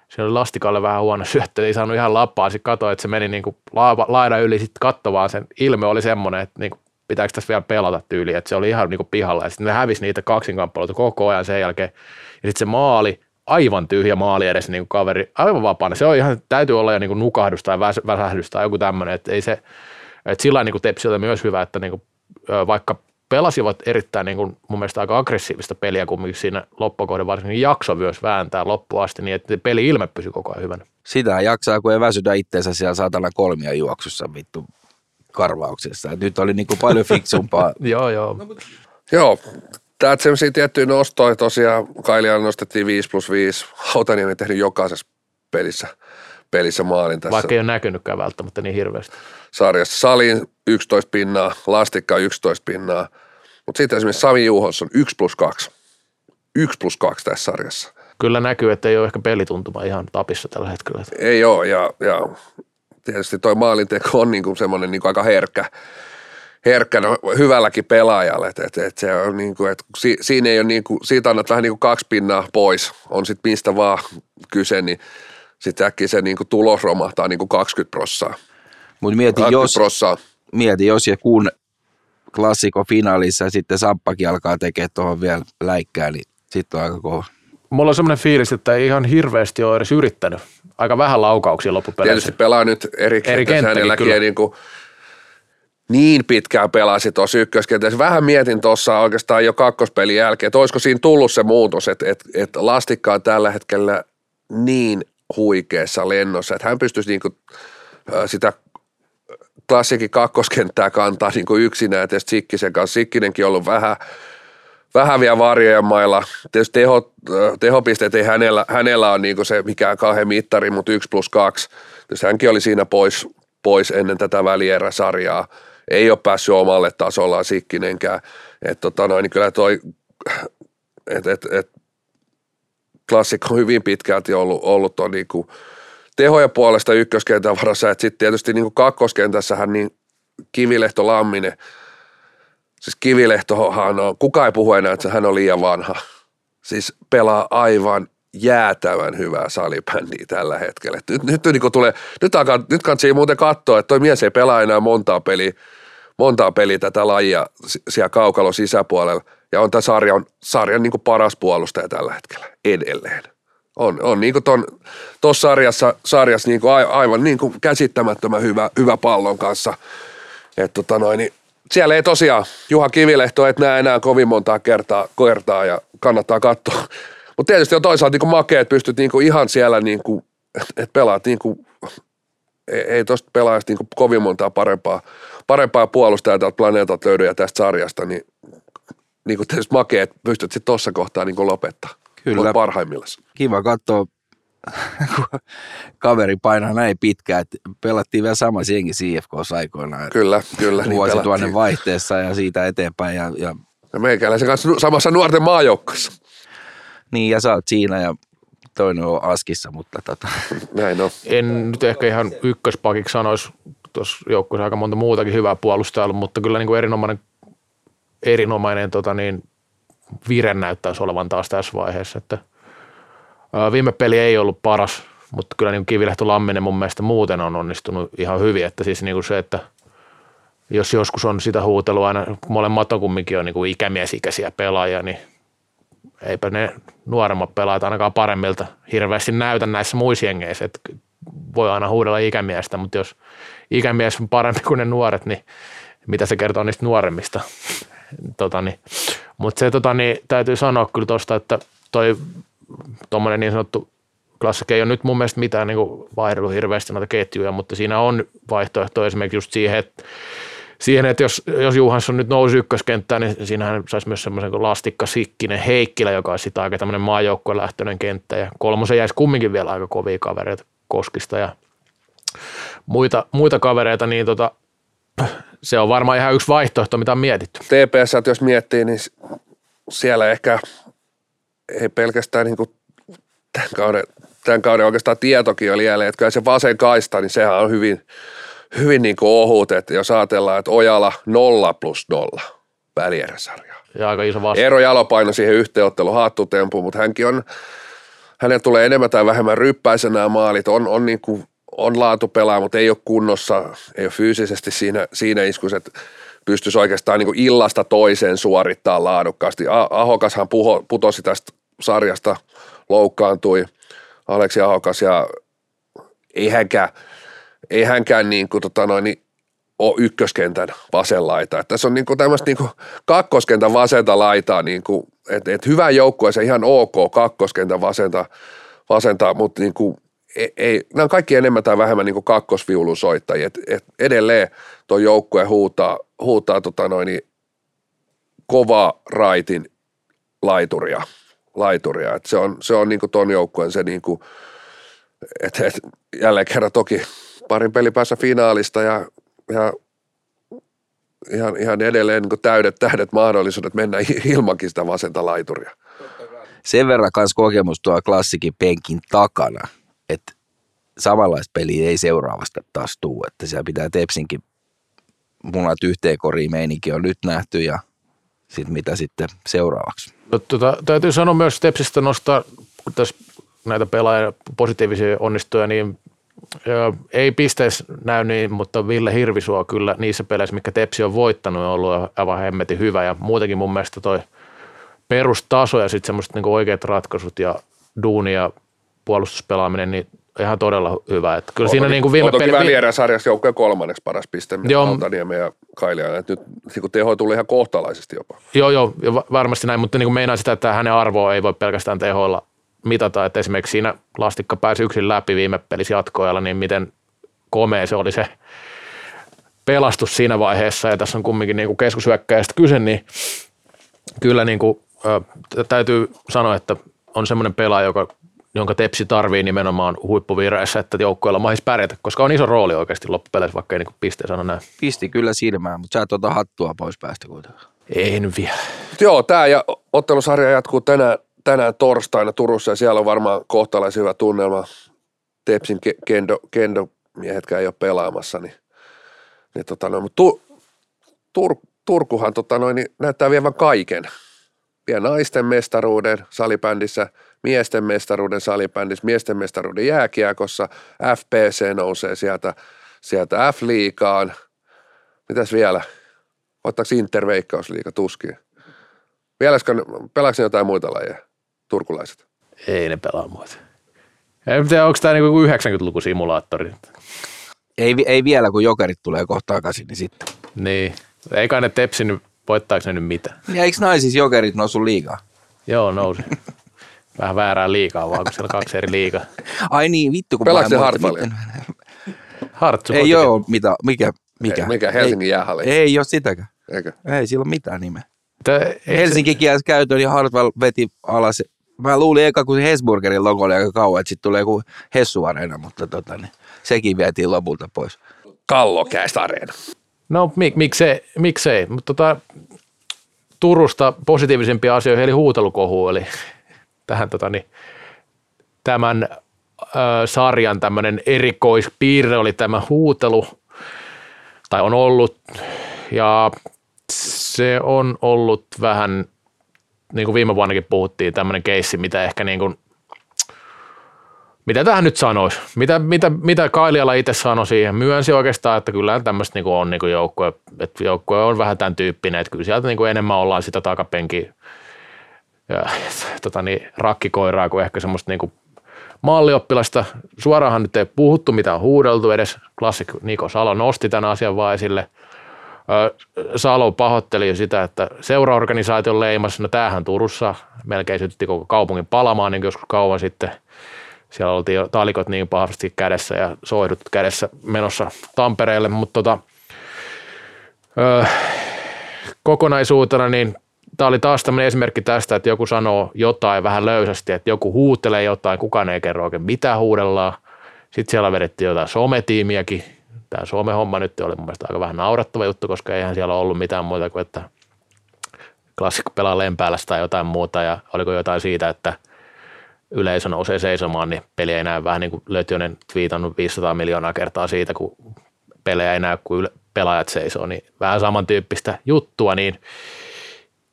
siinä oli lastikalle vähän huono syöttö, ei saanut ihan lappaa, sitten katsoi, että se meni niin kuin yli, sitten kattovaan sen. Ilme oli semmoinen, että niin kuin pitääkö tässä vielä pelata tyyli, että se oli ihan niin kuin pihalla. Ja sitten ne hävisi niitä kaksinkamppailuita koko ajan sen jälkeen. Ja sitten se maali, aivan tyhjä maali edes niin kuin kaveri, aivan vapaana, se on ihan, täytyy olla jo niin kuin nukahdus tai väs, väsähdys tai joku tämmöinen, että ei se, että sillä niin kuin Tepsiltä myös hyvä, että niin kuin, vaikka pelasivat erittäin niin kuin, mun mielestä aika aggressiivista peliä kumminkin siinä loppukohden varsinkin jakso myös vääntää loppuun asti niin, että peli ilme pysyi koko ajan hyvänä. Sitä jaksaa, kun ei väsytä itseensä siellä saatana kolmia juoksussa vittu karvauksessa. Et nyt oli niin kuin paljon fiksumpaa. joo, joo. Joo, Tämä sellaisia tiettyjä nostoja tosiaan, Kailia nostettiin 5 plus 5, Hautaniemi tehnyt jokaisessa pelissä, pelissä maalin tässä. Vaikka ei ole näkynytkään välttämättä niin hirveästi. Sarjassa Salin 11 pinnaa, Lastikka 11 pinnaa, mutta sitten esimerkiksi Sami Juhos on 1 plus 2. 1 plus 2 tässä sarjassa. Kyllä näkyy, että ei ole ehkä pelituntuma ihan tapissa tällä hetkellä. Ei ole, ja, ja tietysti toi maalinteko on niin kuin semmoinen niin kuin aika herkkä, herkkä no, hyvälläkin pelaajalle, että et, et se on niin kuin, että si, siinä ei ole niin kuin, siitä annat vähän niin kuin kaksi pinnaa pois, on sitten mistä vaan kyse, niin sitten äkkiä se niin kuin tulos romahtaa niin kuin 20 prossaa. Mutta mieti, jos, prossaa. mieti, jos ja kun klassikko finaalissa ja sitten Samppakin alkaa tekemään tuohon vielä läikkää, niin sitten on aika kova. Mulla on semmoinen fiilis, että ei ihan hirveästi ole edes yrittänyt. Aika vähän laukauksia loppupeleissä. Tietysti pelaa nyt eri, Eri eri kenttäkin niin, kuin, niin pitkään pelasi tuossa ykköskentässä. Vähän mietin tuossa oikeastaan jo kakkospelin jälkeen, että olisiko siinä tullut se muutos, että, että, että Lastikka on tällä hetkellä niin huikeassa lennossa, että hän pystyisi niin kuin, sitä klassikin kakkoskenttää kantaa niin kuin yksinään, että Sikkisen kanssa. Sikkinenkin on ollut vähän, vähän vielä varjojen mailla. Tietysti teho, tehopisteet ei hänellä, hänellä ole niin se mikään kahden mittari, mutta yksi plus kaksi. Tietysti hänkin oli siinä pois, pois ennen tätä välieräsarjaa. Ei ole päässyt omalle tasollaan Sikkinenkään. Että tota noin, niin kyllä toi, et, et, et, klassikko on hyvin pitkälti ollut, ollut tuon niin kuin tehojen puolesta ykköskentän varassa, että sitten tietysti niin kuin kakkoskentässähän niin Kivilehto Lamminen, siis Kivilehtohan on, kuka ei puhu enää, että hän on liian vanha. Siis pelaa aivan jäätävän hyvää salibändiä tällä hetkellä. Nyt, nyt, niin tulee, nyt, alkaa, nyt kannattaa muuten katsoa, että toi mies ei pelaa enää montaa peliä, montaa peliä tätä lajia si- siellä kaukalon sisäpuolella. Ja on tämä sarjan, sarjan niin paras puolustaja tällä hetkellä edelleen. On, on niin tuossa sarjassa, sarjassa niin aivan niin kuin käsittämättömän hyvä, hyvä pallon kanssa. Et tota noin, niin siellä ei tosiaan Juha Kivilehto et näe enää kovin montaa kertaa, kertaa ja kannattaa katsoa. Mutta tietysti on toisaalta niin makea, että pystyt niin ihan siellä, niin että pelaat niin kuin, ei, ei tuosta pelaajasta niin kovin montaa parempaa, parempaa puolustajaa täältä planeetalta löydy ja tästä sarjasta, niin, niin kuin tietysti makea, että pystyt sitten tuossa kohtaa niin kuin lopettaa. Kyllä. Olet parhaimmillaan. Kiva katsoa, kun kaveri painaa näin pitkään, että pelattiin vielä sama jengi CFKssa aikoinaan. Kyllä, kyllä. Niin Vuosituhannen pelattiin. vaihteessa ja siitä eteenpäin. Ja, ja, Ja meikäläisen kanssa samassa nuorten maajoukkossa. niin, ja sä oot siinä ja toinen on Askissa, mutta tota, Näin on. En nyt ehkä ihan ykköspakiksi sanoisi, tuossa joukkueessa aika monta muutakin hyvää puolustajaa ollut, mutta kyllä niin kuin erinomainen, erinomainen tota niin, vire näyttäisi olevan taas tässä vaiheessa. Että, ää, viime peli ei ollut paras, mutta kyllä niin Kivilehto Lamminen mun mielestä muuten on onnistunut ihan hyvin. Että siis niin kuin se, että jos joskus on sitä huutelua aina, molemmat on kumminkin on niin kuin ikämiesikäisiä pelaajia, niin eipä ne nuoremmat pelaajat ainakaan paremmilta hirveästi näytä näissä muissa jengeissä. Että voi aina huudella ikämiestä, mutta jos ikämies on parempi kuin ne nuoret, niin mitä se kertoo niistä nuoremmista. Tota, niin. Mutta se tota, niin, täytyy sanoa kyllä tuosta, että toi tuommoinen niin sanottu klassikki ei ole nyt mun mielestä mitään niin vaihdellut hirveästi noita ketjuja, mutta siinä on vaihtoehto esimerkiksi just siihen, että siihen, että jos, jos Juhansson nyt nousi ykköskenttään, niin siinähän saisi myös semmoisen kuin Lastikka, Sikkinen, Heikkilä, joka olisi sitä aika tämmöinen maajoukkueen lähtöinen kenttä. Ja kolmosen jäisi kumminkin vielä aika kovia kavereita Koskista ja muita, muita kavereita, niin tota, se on varmaan ihan yksi vaihtoehto, mitä on mietitty. TPS, että jos miettii, niin siellä ehkä ei pelkästään niin kuin tämän, kauden, tämän kauden oikeastaan tietokin oli jälleen, että kyllä se vasen kaista, niin sehän on hyvin, hyvin niin kuin ohut, että jos ajatellaan, että Ojala nolla plus nolla välieräsarja. Ja aika iso vastuu. Eero Jalopaino siihen yhteenottelun haattutempuun, mutta hänkin on, hänen tulee enemmän tai vähemmän ryppäisen nämä maalit, on, on, niin kuin, on laatu pelaa, mutta ei ole kunnossa, ei ole fyysisesti siinä, siinä iskussa, että pystyisi oikeastaan niin illasta toiseen suorittaa laadukkaasti. Ahokashan puho, putosi tästä sarjasta, loukkaantui Aleksi Ahokas ja ei hänkään, ei hänkään niin kuin, tota noin, niin ole ykköskentän vasen laita. Että tässä on niinku tämmöistä niinku kakkoskentän vasenta laitaa, niinku, että et hyvä joukkue, se ihan ok kakkoskentän vasenta, vasenta mutta niinku, ei, ei, nämä on kaikki enemmän tai vähemmän niinku kakkosviulun soittajia. Et, et edelleen tuo joukkue huutaa, huutaa tota noin, niin kova raitin laituria. laituria. Et se on, se on niinku ton joukkueen se, niinku, että et, jälleen kerran toki parin pelin päässä finaalista ja, ja ihan, ihan edelleen niin täydet, täydet mahdollisuudet mennä ilmankin sitä vasenta laituria. sen verran kanssa kokemus tuo klassikin penkin takana, että samanlaista peliä ei seuraavasta taas tuu, että siellä pitää Tepsinkin munat yhteen koriin meininki on nyt nähty ja sitten mitä sitten seuraavaksi. No, Tota, täytyy sanoa myös Stepsistä nostaa, kun tässä näitä pelaajia positiivisia onnistuja, niin ei pisteessä näy niin, mutta Ville Hirvisuo kyllä niissä peleissä, mikä Tepsi on voittanut, on ollut aivan hemmetin hyvä ja muutenkin mun mielestä toi perustaso ja sitten semmoiset niinku oikeat ratkaisut ja duuni ja puolustuspelaaminen, niin ihan todella hyvä. Että kyllä siinä niin kuin viime peli... välierän sarjassa joukkojen kolmanneksi paras piste, Joo. Valtaniemen ja Kailiainen. Nyt niin kuin teho tuli ihan kohtalaisesti jopa. Joo, joo, varmasti näin, mutta niin kuin meinaan sitä, että hänen arvoa ei voi pelkästään tehoilla mitata, että esimerkiksi siinä Lastikka pääsi yksin läpi viime pelissä jatkoajalla, niin miten komea se oli se pelastus siinä vaiheessa, ja tässä on kumminkin niin kuin keskushyökkäjästä kyse, niin kyllä niin kuin, ö, täytyy sanoa, että on semmoinen pelaaja, joka, jonka Tepsi tarvii nimenomaan huippuvireessä, että joukkueella mahis pärjätä, koska on iso rooli oikeasti loppupeleissä, vaikka ei niin pisteen sano näin. Pisti kyllä silmään, mutta sä et ota hattua pois päästä kuitenkaan. Ei nyt vielä. Mut Joo, tämä ja ottelusarja jatkuu tänään, tänään torstaina Turussa ja siellä on varmaan kohtalaisen hyvä tunnelma. Tepsin ke- kendo, kendo miehetkään ei ole pelaamassa, niin, niin tota noin, mutta tu, Tur, Turkuhan tota noin, niin näyttää vievän kaiken. Vie naisten mestaruuden salibändissä, miesten mestaruuden salibändissä, miesten mestaruuden jääkiekossa, FPC nousee sieltä, sieltä F-liigaan. Mitäs vielä? Ottaako Inter veikkausliiga tuskin? Vieläskö, pelaako ne jotain muita lajeja, turkulaiset? Ei ne pelaa muuta. En tiedä, onko tämä niinku 90-luku simulaattori. Ei, ei vielä, kun jokerit tulee kohta takaisin, niin sitten. Niin. Ei kai ne tepsi nyt, voittaako ne nyt mitä? Ja eikö naisissa jokerit noussut liigaa? Joo, nousi. Vähän väärää liikaa vaan, kun siellä on kaksi eri liigaa. Ai niin, vittu kun en se miten- Hartsu Ei ole mitä, mikä, mikä? Ei, mikä Helsingin jäähalli? Ei, ei ole sitäkään. Eikö? Ei sillä ole mitään nimeä. Helsinki. Helsinki kielsi käytön ja Hartwell veti alas. Mä luulin eka, kun se Hesburgerin logo oli aika kauan, että sitten tulee joku Hessu Areena, mutta tota, niin, sekin vietiin lopulta pois. Kallokäästä areena. No mik, miksei, miksei. mutta tota, Turusta positiivisempia asioita, eli huutelukohu, eli tähän tota, niin, tämän ö, sarjan tämmöinen erikoispiirre oli tämä huutelu, tai on ollut, ja se on ollut vähän, niin kuin viime vuonnakin puhuttiin, tämmöinen keissi, mitä ehkä niin kuin, mitä tähän nyt sanoisi? Mitä, mitä, mitä Kailiala itse sanoi siihen? Myönsi oikeastaan, että kyllä tämmöistä niinku on niinku joukkue, että joukkue on vähän tämän tyyppinen, että kyllä sieltä niinku enemmän ollaan sitä takapenki ja, tota niin, rakkikoiraa kuin ehkä semmoista niinku mallioppilasta. Suoraanhan nyt ei puhuttu, mitä on huudeltu edes. Klassik Niko Salo nosti tämän asian vaan esille. Salo pahoitteli jo sitä, että seuraorganisaation leimas, no tämähän Turussa melkein sytytti koko kaupungin palamaan niin kuin joskus kauan sitten. Siellä oltiin jo talikot niin pahasti kädessä ja soidut kädessä menossa Tampereelle, mutta tota, ö, kokonaisuutena niin tämä oli taas tämmöinen esimerkki tästä, että joku sanoo jotain vähän löysästi, että joku huutelee jotain, kukaan ei kerro oikein mitä huudellaan. Sitten siellä vedettiin jotain sometiimiäkin. Tämä somehomma nyt oli mun mielestä aika vähän naurattava juttu, koska eihän siellä ollut mitään muuta kuin, että klassikko pelaa lempäälästä tai jotain muuta. Ja oliko jotain siitä, että yleisö nousee seisomaan, niin peli ei näy vähän niin kuin Lötjönen twiitannut 500 miljoonaa kertaa siitä, kun pelejä ei näy, kun pelaajat seisoo, niin vähän samantyyppistä juttua, niin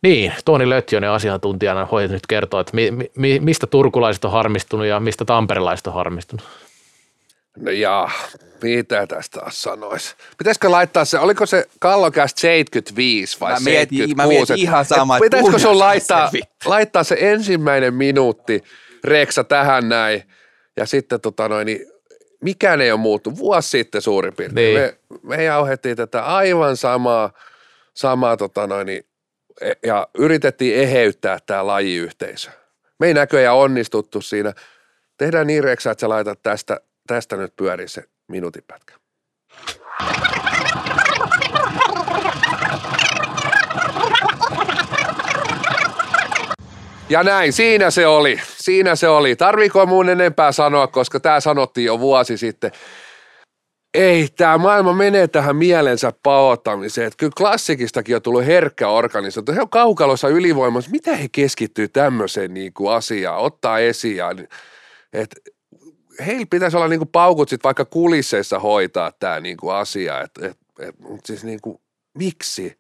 niin, Toni Lötjönen asiantuntijana voi nyt kertoa, että mi, mi, mistä turkulaiset on harmistunut ja mistä tamperelaiset on harmistunut. No jaa, mitä tästä taas sanois? Pitäisikö laittaa se, oliko se Kallokäst 75 vai Mä mietin- 76? mä mietin ihan sama, Et että Pitäisikö sun laittaa, se laittaa se ensimmäinen minuutti Reksa tähän näin ja sitten tota noin, niin mikään ei ole muuttunut. Vuosi sitten suurin piirtein. Niin. Me, me jauhettiin tätä aivan samaa, samaa tota noin, niin, ja yritettiin eheyttää tämä lajiyhteisö. Me ei näköjään onnistuttu siinä. Tehdään niin Reksa, että sä laitat tästä, tästä nyt pyörii se minuutin pätkä. Ja näin, siinä se oli. Siinä se oli. Tarviiko mun enempää sanoa, koska tämä sanottiin jo vuosi sitten. Ei, tämä maailma menee tähän mielensä pahoittamiseen. Että kyllä klassikistakin on tullut herkkä organisaatio. He on kaukalossa ylivoimassa. Mitä he keskittyy tämmöiseen niin kuin asiaan, ottaa esiin. Ja, et, heillä pitäisi olla niin kuin paukut sit vaikka kulisseissa hoitaa tämä niin kuin asia. Et, et, et, mut siis niin kuin, miksi?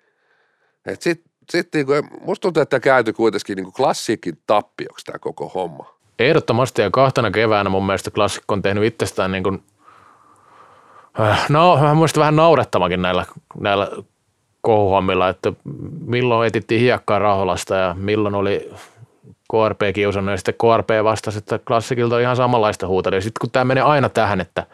Et sit, sit niin kuin, musta tuntuu, että käyty kuitenkin niin kuin klassiikin tappioksi tämä koko homma. Ehdottomasti ja kahtena keväänä mun mielestä klassikko on tehnyt itsestään niin kuin No, mä muistan vähän naurettamakin näillä, näillä kohuhommilla, että milloin etittiin hiekkaa Raholasta ja milloin oli KRP kiusannut ja sitten KRP vastasi, että klassikilta on ihan samanlaista huutelua. Ja sitten kun tämä menee aina tähän, että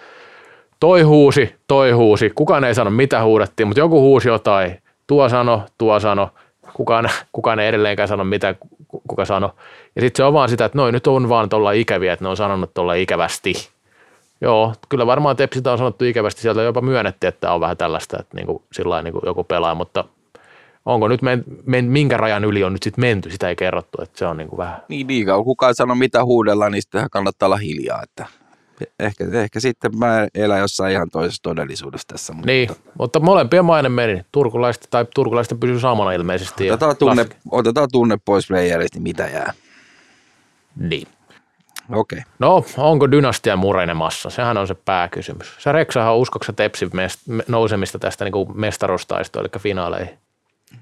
toi huusi, toi huusi, kukaan ei sano mitä huudettiin, mutta joku huusi jotain, tuo sano, tuo sano, kukaan, kukaan ei edelleenkään sano mitä ku- kuka sano. Ja sitten se on vaan sitä, että noin nyt on vaan tuolla ikäviä, että ne on sanonut tuolla ikävästi. Joo, kyllä varmaan Tepsiltä on sanottu ikävästi, sieltä jopa myönnettiin, että on vähän tällaista, että niin kuin, sillä niin kuin joku pelaa, mutta onko nyt men, men, minkä rajan yli on nyt sitten menty, sitä ei kerrottu, että se on niin kuin vähän. Niin niin kauan kukaan sano mitä huudella, niin sittenhän kannattaa olla hiljaa. Että ehkä, ehkä sitten mä elän jossain ihan toisessa todellisuudessa tässä. Mutta Niin, mutta molempien maine meni. Turkulaista tai turkulaista pysyy samana ilmeisesti. Otetaan tunne, otetaan tunne pois playerista, niin mitä jää. Niin. Okei. Okay. No, onko dynastia murenemassa? Sehän on se pääkysymys. Sä Reksahan uskoksa Tepsi mest- me- nousemista tästä niin kuin mestaruustaistoon, eli finaaleihin?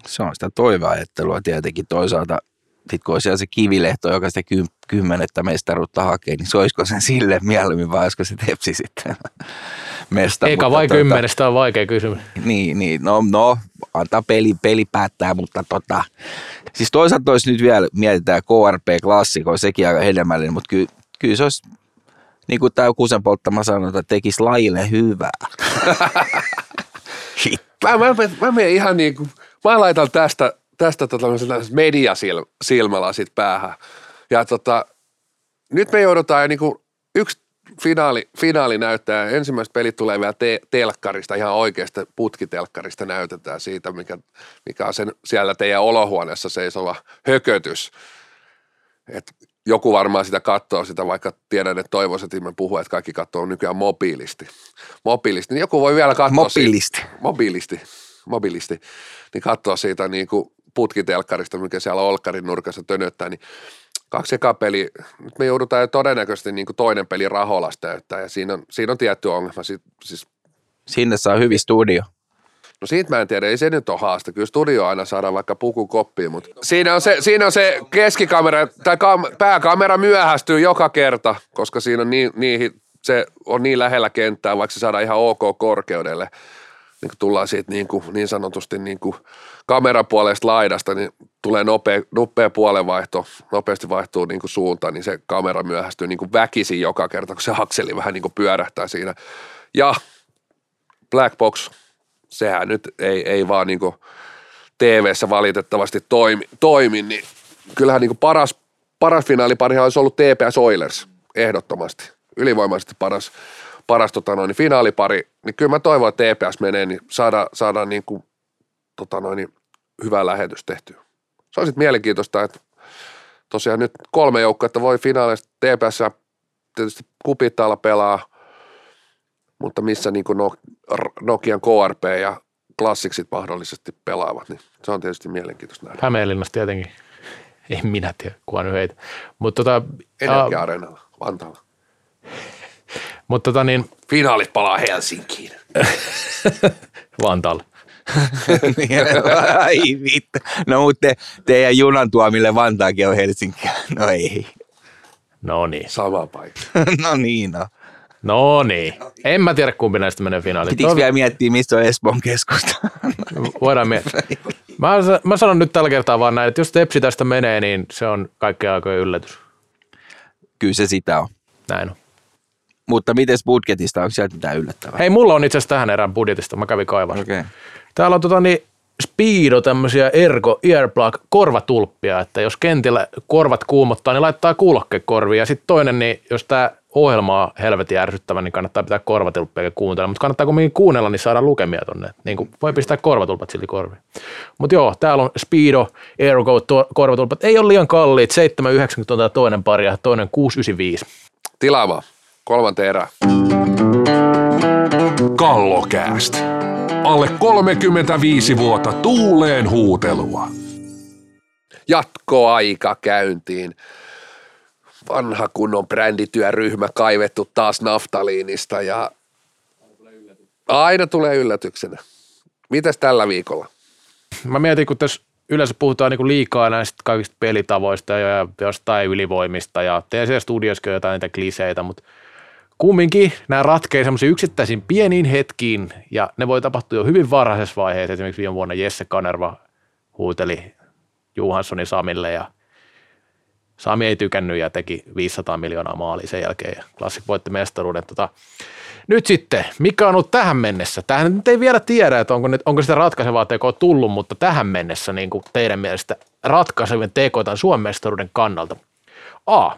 Se on sitä toiveajattelua tietenkin toisaalta. Sitten kun olisi se kivilehto, joka sitä ky- kymmenettä mestaruutta hakee, niin se olisiko sen sille mieluummin vai olisiko se tepsi sitten mesta. Eikä vai tota- kymmenestä on vaikea kysymys. Niin, niin, no, no antaa peli, peli päättää, mutta tota, siis toisaalta olisi nyt vielä, mietitään KRP-klassiko, sekin aika hedelmällinen, mutta kyllä, kyllä se olisi, niin kuin tämä kusen polttama sanoi, että tekisi lajille hyvää. Mä, mä, mä, mä menen ihan niin kuin, mä laitan tästä, tästä tota, mediasilmälasit päähän. Ja tota, nyt me joudutaan jo niin kuin yksi finaali, finaali näyttää. Ensimmäiset pelit tulee vielä te, telkkarista, ihan oikeasta putkitelkkarista näytetään siitä, mikä, mikä on sen siellä teidän olohuoneessa seisova hökötys. Et joku varmaan sitä katsoo sitä, vaikka tiedän, että toivoisin, että mä puhun, että kaikki katsoo nykyään mobiilisti. Mobiilisti, niin joku voi vielä katsoa siitä- Mobiilisti. mobiilisti, mobiilisti, niin katsoa siitä niin kuin putkitelkkarista, mikä siellä olkkarin nurkassa tönöttää, niin kaksi ekaa peli, nyt me joudutaan jo todennäköisesti niin kuin toinen peli Raholasta näyttää, ja siinä on, siinä on tietty ongelma. Si- Siis, Sinne saa hyvin studio. No siitä mä en tiedä, ei se nyt ole haaste, kyllä studio aina saadaan vaikka puku koppiin, mutta siinä on se, siinä on se keskikamera, tai kam- pääkamera myöhästyy joka kerta, koska siinä on niin, niin, se on niin lähellä kenttää, vaikka se saadaan ihan ok korkeudelle. Niin kun tullaan siitä niin, kuin, niin sanotusti niin kuin kamerapuolesta laidasta, niin tulee nopea, nopea puolenvaihto, nopeasti vaihtuu niin kuin suuntaan, niin se kamera myöhästyy niin kuin väkisin joka kerta, kun se akseli vähän niin kuin pyörähtää siinä. Ja Black Box, sehän nyt ei, ei vaan niin TV-ssä valitettavasti toimi, toimi niin kyllähän niin paras, paras finaaliparihan olisi ollut TPS Oilers, ehdottomasti. Ylivoimaisesti paras, paras tota noin, finaalipari, niin kyllä mä toivon, että TPS menee, niin saadaan, saadaan niin kuin, tota noin, hyvä lähetys tehtyä. Se on sitten mielenkiintoista, että tosiaan nyt kolme joukkuetta voi finaalista TPS tietysti kupittaalla pelaa, mutta missä niin kuin Nokian KRP ja klassiksit mahdollisesti pelaavat, niin se on tietysti mielenkiintoista nähdä. Hämeenlinnassa tietenkin. En minä tiedä, kuka nyt heitä. Mutta tota, Energia-areenalla, Vantaalla. mutta tota niin, Finaalit palaa Helsinkiin. Vantaalla. Ai vittu. No mutta te, teidän junan tuomille Vantaakin on Helsinki. No ei. No niin. Sama paikka. No niin no. No niin. En mä tiedä, kumpi näistä menee finaaliin. Pitikö vielä miettiä, mistä on Espoon keskusta? Voidaan miettiä. Mä, mä sanon nyt tällä kertaa vaan näin, että jos Tepsi tästä menee, niin se on kaikkea aikojen yllätys. Kyllä se sitä on. Näin on. Mutta miten budjetista, onko sieltä mitään yllättävää? Hei, mulla on itse asiassa tähän erään budjetista, mä kävin kaivaan. Okei. Okay. Täällä on tota niin, Speedo tämmöisiä Ergo Earplug korvatulppia, että jos kentillä korvat kuumottaa, niin laittaa kuulokkekorviin. Ja sitten toinen, niin jos tämä ohjelma on helvetin ärsyttävä, niin kannattaa pitää korvatulppia ja kuuntella. Mutta kannattaa kuitenkin kuunnella, niin saadaan lukemia tonne. Niin kuin voi pistää korvatulpat silti korviin. Mutta joo, täällä on Speedo Ergo to- korvatulpat. Ei ole liian kalliit, 7,90 on tämä toinen pari ja toinen 6,95. Tilaamaan. Kolmanteen erään. Kallokääst. Alle 35 vuotta tuuleen huutelua. Jatkoaika käyntiin. Vanha kunnon brändityöryhmä kaivettu taas naftaliinista ja aina tulee yllätyksenä. Mitäs tällä viikolla? Mä mietin, kun tässä yleensä puhutaan niin liikaa näistä kaikista pelitavoista ja jostain ylivoimista ja TC Studioskin jotain niitä kliseitä, mutta kumminkin nämä ratkee semmoisiin yksittäisiin pieniin hetkiin, ja ne voi tapahtua jo hyvin varhaisessa vaiheessa. Esimerkiksi viime vuonna Jesse Kanerva huuteli Johanssonin Samille, ja Sami ei tykännyt ja teki 500 miljoonaa maalia sen jälkeen, ja Classic voitti mestaruuden. Tota, nyt sitten, mikä on ollut tähän mennessä? Tähän nyt ei vielä tiedä, että onko, nyt, onko sitä ratkaisevaa tekoa tullut, mutta tähän mennessä niin kuin teidän mielestä ratkaisevien tekoa tämän Suomen mestaruuden kannalta. A.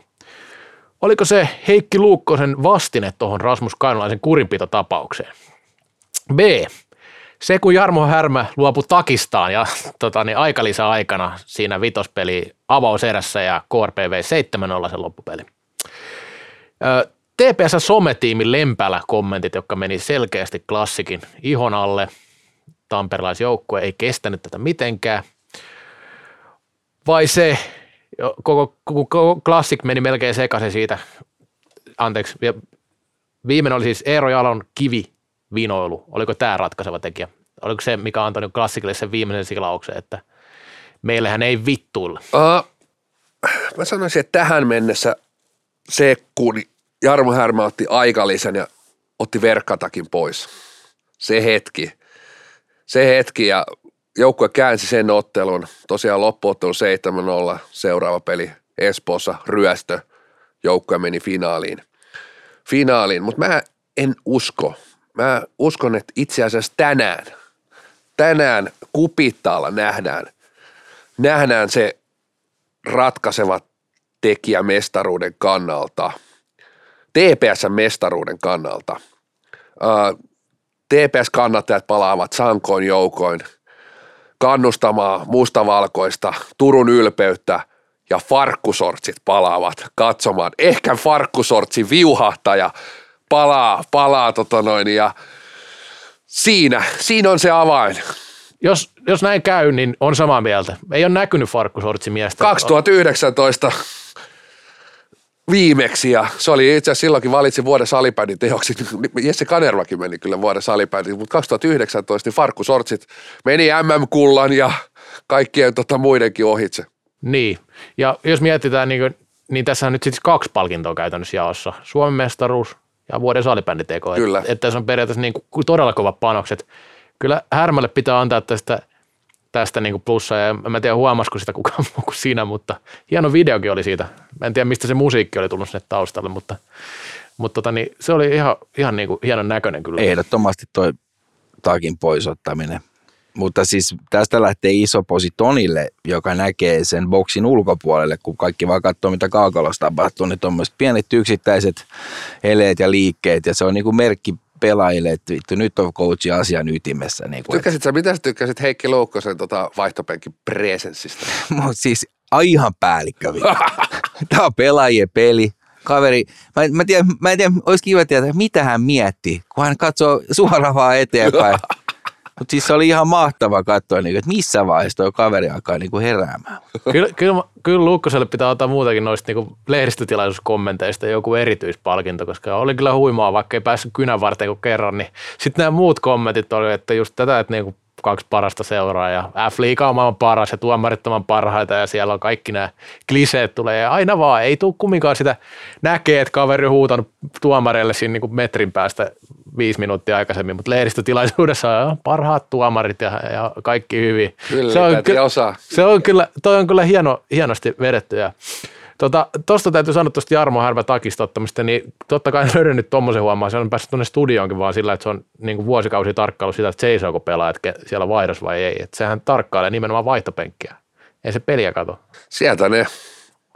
Oliko se Heikki Luukkosen vastine tuohon Rasmus Kainalaisen kurinpitotapaukseen? B. Se, kun Jarmo Härmä luopui takistaan ja tota, niin aikalisä aikana siinä vitospeli avauserässä ja KRPV 7-0 sen loppupeli. TPS Sometiimin lempälä kommentit, jotka meni selkeästi klassikin ihon alle. Tamperelaisjoukkue ei kestänyt tätä mitenkään. Vai se, koko, koko, koko klassik meni melkein sekaisin siitä. Anteeksi, viimeinen oli siis Eero Jalon kivi vinoilu. Oliko tämä ratkaiseva tekijä? Oliko se, mikä antoi klassikille sen viimeisen silauksen, että meillähän ei vittuilla? Uh, mä sanoisin, että tähän mennessä se, kun Jarmo Härmä otti aikalisen ja otti verkkatakin pois. Se hetki. Se hetki ja joukkue käänsi sen ottelun. Tosiaan loppuottelu 7-0, seuraava peli Espoossa, ryöstö. Joukkue meni finaaliin. Finaaliin, mutta mä en usko. Mä uskon, että itse asiassa tänään, tänään kupittaalla nähdään, nähdään se ratkaiseva tekijä mestaruuden kannalta – TPS-mestaruuden kannalta. TPS-kannattajat palaavat sankoin joukoin kannustamaan mustavalkoista Turun ylpeyttä ja farkkusortsit palaavat katsomaan. Ehkä farkkusortsi viuhahtaja palaa, palaa tota noin ja siinä, siinä on se avain. Jos, jos näin käy, niin on samaa mieltä. Ei ole näkynyt farkkusortsi miestä. 2019 viimeksi ja se oli itse asiassa silloinkin valitsi vuoden salipädin teoksi. Jesse Kanervakin meni kyllä vuoden salipädin, mutta 2019 niin Farkku Sortsit meni MM-kullan ja kaikkien tota muidenkin ohitse. Niin, ja jos mietitään, niin, kuin, niin tässä on nyt sitten kaksi palkintoa käytännössä jaossa. Suomen mestaruus ja vuoden salibänditeko. Kyllä. Että, että tässä on periaatteessa niin kuin todella kovat panokset. Kyllä Härmälle pitää antaa tästä – tästä niin plussa ja mä en tiedä huomasiko sitä kukaan muu kuin sinä, mutta hieno videokin oli siitä. Mä en tiedä mistä se musiikki oli tullut sinne taustalle, mutta, mutta tota, niin se oli ihan, ihan niin kuin hienon näköinen kyllä. Ehdottomasti toi takin poisottaminen. Mutta siis tästä lähtee iso posi Tonille, joka näkee sen boksin ulkopuolelle, kun kaikki vaan katsoo, mitä kaukalossa tapahtuu, niin tuommoiset pienet yksittäiset eleet ja liikkeet, ja se on niin kuin merkki pelaajille, että vittu, nyt on coachi asian ytimessä. Niin kuin, tykkäsit sä, mitä sä tykkäsit Heikki Loukkosen tota, vaihtopenkin presenssistä? siis ihan päällikkö. Tämä on pelaajien peli. Kaveri, mä, mä, tiedän, mä en tiedä, olisi kiva tietää, mitä hän mietti, kun hän katsoo suoraan vaan eteenpäin. Mutta siis se oli ihan mahtava katsoa, niin, että missä vaiheessa tuo kaveri alkaa niin kuin heräämään. Kyllä, kyllä, kyllä Luukkoselle pitää ottaa muutakin noista niin lehdistötilaisuuskommenteista joku erityispalkinto, koska oli kyllä huimaa, vaikka ei päässyt kynän varten kuin kerran. Niin sitten nämä muut kommentit oli, että just tätä, että niin kuin kaksi parasta seuraa ja F-liiga on maailman paras ja tuomarit on parhaita ja siellä on kaikki nämä kliseet tulee ja aina vaan ei tule kumminkaan sitä näkee, että kaveri on huutanut tuomareille siinä niin kuin metrin päästä viisi minuuttia aikaisemmin, mutta lehdistötilaisuudessa on parhaat tuomarit ja, ja kaikki hyvin. Kyllä, se on, kyllä, osaa. Se on kyllä, toi on kyllä hieno, hienosti vedetty ja Tuosta tota, täytyy sanoa tuosta Jarmo Härvä takistottamista, niin totta kai löydän nyt tuommoisen huomaa. Se on päässyt tuonne studioonkin vaan sillä, että se on niin kuin vuosikausi tarkkailu sitä, että seisooko pelaa, että siellä vaihdos vai ei. Että sehän tarkkailee nimenomaan vaihtopenkkiä. Ei se peliä kato. Sieltä ne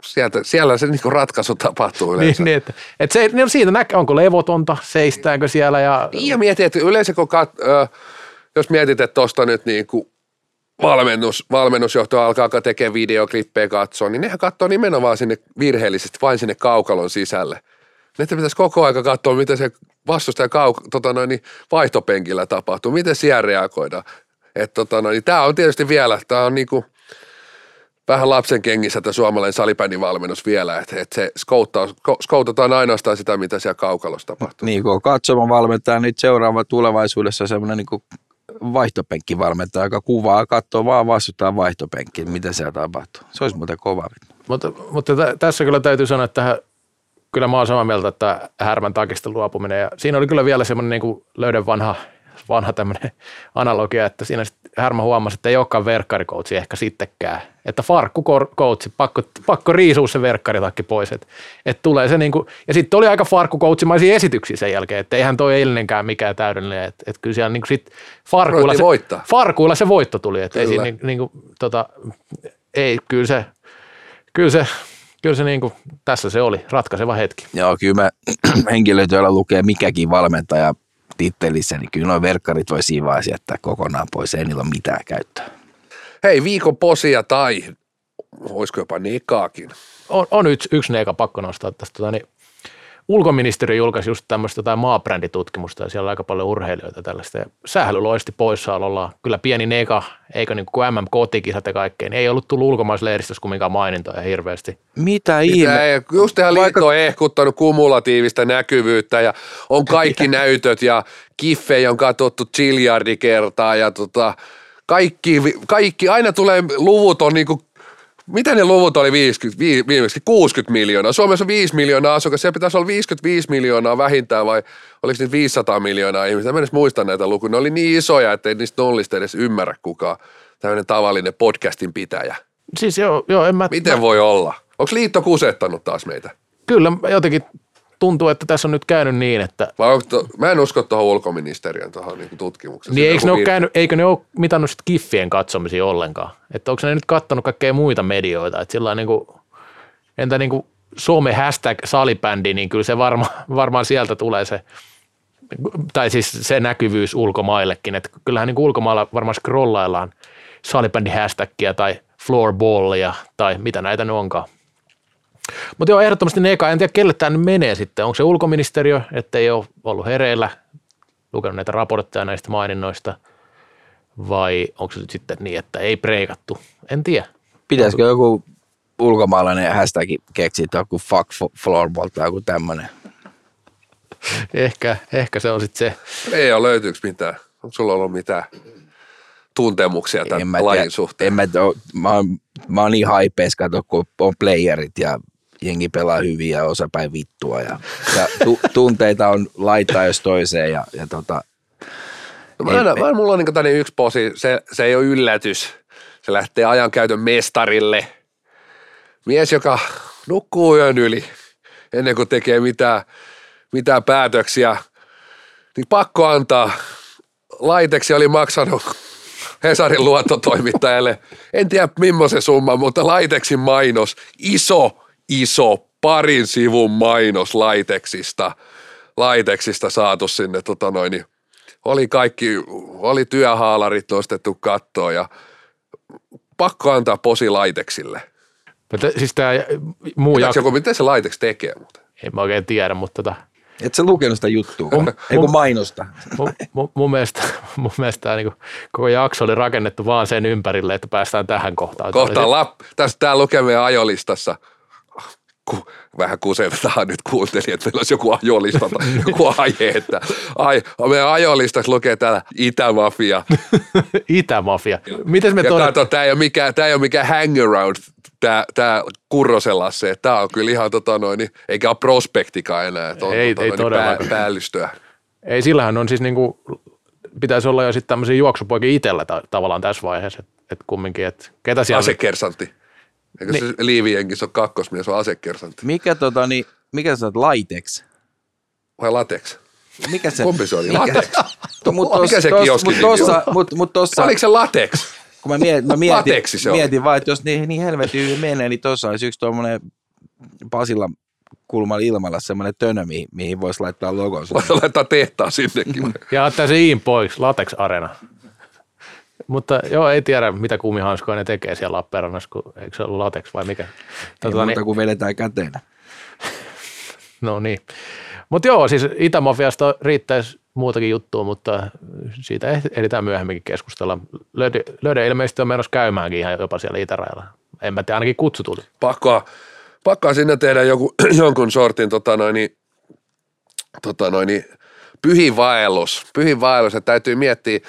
Sieltä, siellä se niinku ratkaisu tapahtuu niin, yleensä. Niin, niin että, että se, niin siitä näkee, onko levotonta, seistääkö siellä. Ja, niin ja mietit, että yleensä kun kat, äh, jos mietit, että tuosta nyt niin kuin valmennus, valmennusjohto alkaa tekemään videoklippejä katsoa, niin nehän katsoo nimenomaan sinne virheellisesti vain sinne kaukalon sisälle. Ne pitäisi koko aika katsoa, miten se vastustaja kauk- tota noin, niin vaihtopenkillä tapahtuu, miten siellä reagoidaan. tota noin, niin tämä on tietysti vielä, tämä on niinku vähän lapsen kengissä tämä suomalainen salibändin valmennus vielä, että, että se skouttataan ainoastaan sitä, mitä siellä kaukalossa tapahtuu. Niin, kun katsomaan valmentaa nyt seuraava tulevaisuudessa semmoinen niin vaihtopenkkivalmentaja, joka kuvaa, katsoo vaan vastutaan vaihtopenkkiin, mitä siellä tapahtuu. Se olisi muuten kova. Mutta, mutta t- tässä kyllä täytyy sanoa, että tähän kyllä mä oon samaa mieltä, että härmän takista luopuminen. Ja siinä oli kyllä vielä semmoinen niin löydän vanha, vanha tämmöinen analogia, että siinä sit härmä huomasi, että ei olekaan verkkarikoutsi ehkä sittenkään. Että farkkukoutsi, pakko, pakko riisua se verkkaritakki pois. Että et tulee se niinku, ja sitten oli aika farkkukoutsimaisia esityksiä sen jälkeen, että eihän toi eilinenkään mikään täydellinen. Että et kyllä siellä niinku sit farkuilla se, voittaa. farkuilla se voitto tuli. Että ei, siinä niinku, tota, ei, kyllä se, kyllä se, kyllä se niinku, tässä se oli ratkaiseva hetki. Joo, kyllä mä henkilöt, joilla lukee mikäkin valmentaja tittelissä, niin kyllä nuo verkkarit voi siinä vaiheessa jättää kokonaan pois, ei niillä ole mitään käyttöä. Hei, viikon posia tai olisiko jopa nekaakin. on, on yksi, yksi neika pakko nostaa tästä. Tota, niin ulkoministeriö julkaisi just tämmöistä jotain maabränditutkimusta ja siellä on aika paljon urheilijoita tällaista. Ja sähly loisti poissaolollaan. Kyllä pieni neka, eikä niin kuin MM-kotikisat ja kaikkea, niin ei ollut tullut ulkomaislehdistössä kumminkaan mainintoja hirveästi. Mitä Mitä ihme? ei, just ihan liitto on ehkuttanut kumulatiivista näkyvyyttä ja on kaikki näytöt ja kiffejä on katsottu chiljardi kertaa ja tota, kaikki, kaikki, aina tulee luvut on niinku, mitä ne luvut oli 50, vi- viimeksi? 60 miljoonaa. Suomessa on 5 miljoonaa asukasta, siellä pitäisi olla 55 miljoonaa vähintään vai oliko niitä 500 miljoonaa ihmistä? Mä en edes muista näitä lukuja. Ne oli niin isoja, että ei niistä nollista edes ymmärrä kukaan tämmöinen tavallinen podcastin pitäjä. Siis joo, joo en mä, Miten mä, voi olla? Onko liitto kusettanut taas meitä? kyllä jotenkin tuntuu, että tässä on nyt käynyt niin, että Vai onko to, mä en usko tuohon ulkoministeriön tuohon niin tutkimukseen. niin eikö ne ole käynyt, eikö ne ole mitannut sit kiffien katsomisia ollenkaan? Että onko ne nyt kattonut kaikkea muita medioita? Että sillä niin kuin, entä niin kuin some hashtag salibändi, niin kyllä se varma, varmaan sieltä tulee se, tai siis se näkyvyys ulkomaillekin. Että kyllähän niin ulkomailla varmaan scrollaillaan salibändi hashtagia tai floorballia tai mitä näitä nyt onkaan. Mutta joo, ehdottomasti ne eka. En tiedä, kelle tämä menee sitten. Onko se ulkoministeriö, että ei ole ollut hereillä, lukenut näitä raportteja näistä maininnoista, vai onko se nyt sitten niin, että ei preikattu? En tiedä. Pitäisikö joku ulkomaalainen hashtag keksiä, joku fuck floorball tai joku tämmöinen? Ehkä, ehkä se on sitten se. Ei ole löytyykö mitään. Onko sulla ollut mitään tuntemuksia tämän lajin suhteen? En mä, tiedä, mä, oon, mä oon niin haipees, kato, kun on playerit ja jengi pelaa hyvin ja osa päin vittua. Ja, ja tu, tunteita on laittaa jos toiseen ja, ja tota, mä, aina, mulla on niin tämmöinen yksi posi, se, se ei ole yllätys. Se lähtee ajankäytön mestarille. Mies, joka nukkuu yön yli ennen kuin tekee mitään, mitään päätöksiä, niin pakko antaa. Laiteksi oli maksanut Hesarin luottotoimittajalle, en tiedä millaisen summan, mutta Laiteksin mainos, iso, iso, parin sivun mainos Laiteksista, Laiteksista saatu sinne tota noin, niin oli kaikki, oli työhaalarit nostettu kattoon ja pakko antaa posi Laiteksille. Mutta siis tämä muu jakso, joku, miten se Laiteks tekee muuten? en mä oikein tiedä, mutta tota, et sä lukenut sitä juttua, Mun- ei kun mun- mainosta. mun, mun, mun mielestä, mun mielestä tämä niin koko jakso oli rakennettu vaan sen ympärille, että päästään tähän kohtaan. Tämä oli Kohta lap, tästä tää lukee meidän ajolistassa. Ku, vähän kusetetaan nyt kuuntelijat, että meillä olisi joku ajolista joku aihe, että ai, meidän ajolistassa lukee täällä Itämafia. se Itämafia. Miten me Ja todetaan? kato, tämä ei ole mikään, tää ei ole mikään hangaround, tämä, tämä Kurroselassa, että tämä on kyllä ihan tota noin, eikä ole prospektikaan enää, että on Ei- tota ei noin, todellakaan. päällystöä. Ei, sillähän on siis niinku, pitäisi olla jo sitten tämmöisiä juoksupoikia itsellä ta- tavallaan tässä vaiheessa, että et kumminkin, että ketä siellä... Asekersantti. Eikö Niin. se Liivijenkin, se on kakkosmies, on asekersantti. Mikä tota, niin, mikä sä oot laitex? Vai latex? Mikä se? Kumpi se oli? Mikä, Latex. mut Mikä se tos- kioskin mut tossa, mut, mut tossa, Oliko se latex? kun mä mietin, mä mietin, Lateksi se mietin vaan, että jos niin, niin helvetin hyvin menee, niin tuossa olisi yksi tuommoinen Pasilla kulmalla ilmalla semmoinen tönö, mihin, mihin voisi laittaa logonsa. Voisi laittaa tehtaa sinnekin. Ja ottaa se Iin pois, Latex Arena. Mutta joo, ei tiedä, mitä kumihanskoja ne tekee siellä Lappeenrannassa, kun eikö se ollut Latex vai mikä. Ei Tota, muuta niin, kuin vedetään käteen. no niin. Mutta joo, siis Itämafiasta riittäisi muutakin juttua, mutta siitä eh- ehditään myöhemminkin keskustella. Löde, Löde ilmeisesti on menossa käymäänkin ihan jopa siellä itärajalla. En mä tiedä, ainakin kutsu tuli. Pakkoa, pakkoa sinne tehdä joku, jonkun sortin tota noin, niin, tota noin, niin, pyhin vaellus. Pyhin vaellus, että täytyy miettiä,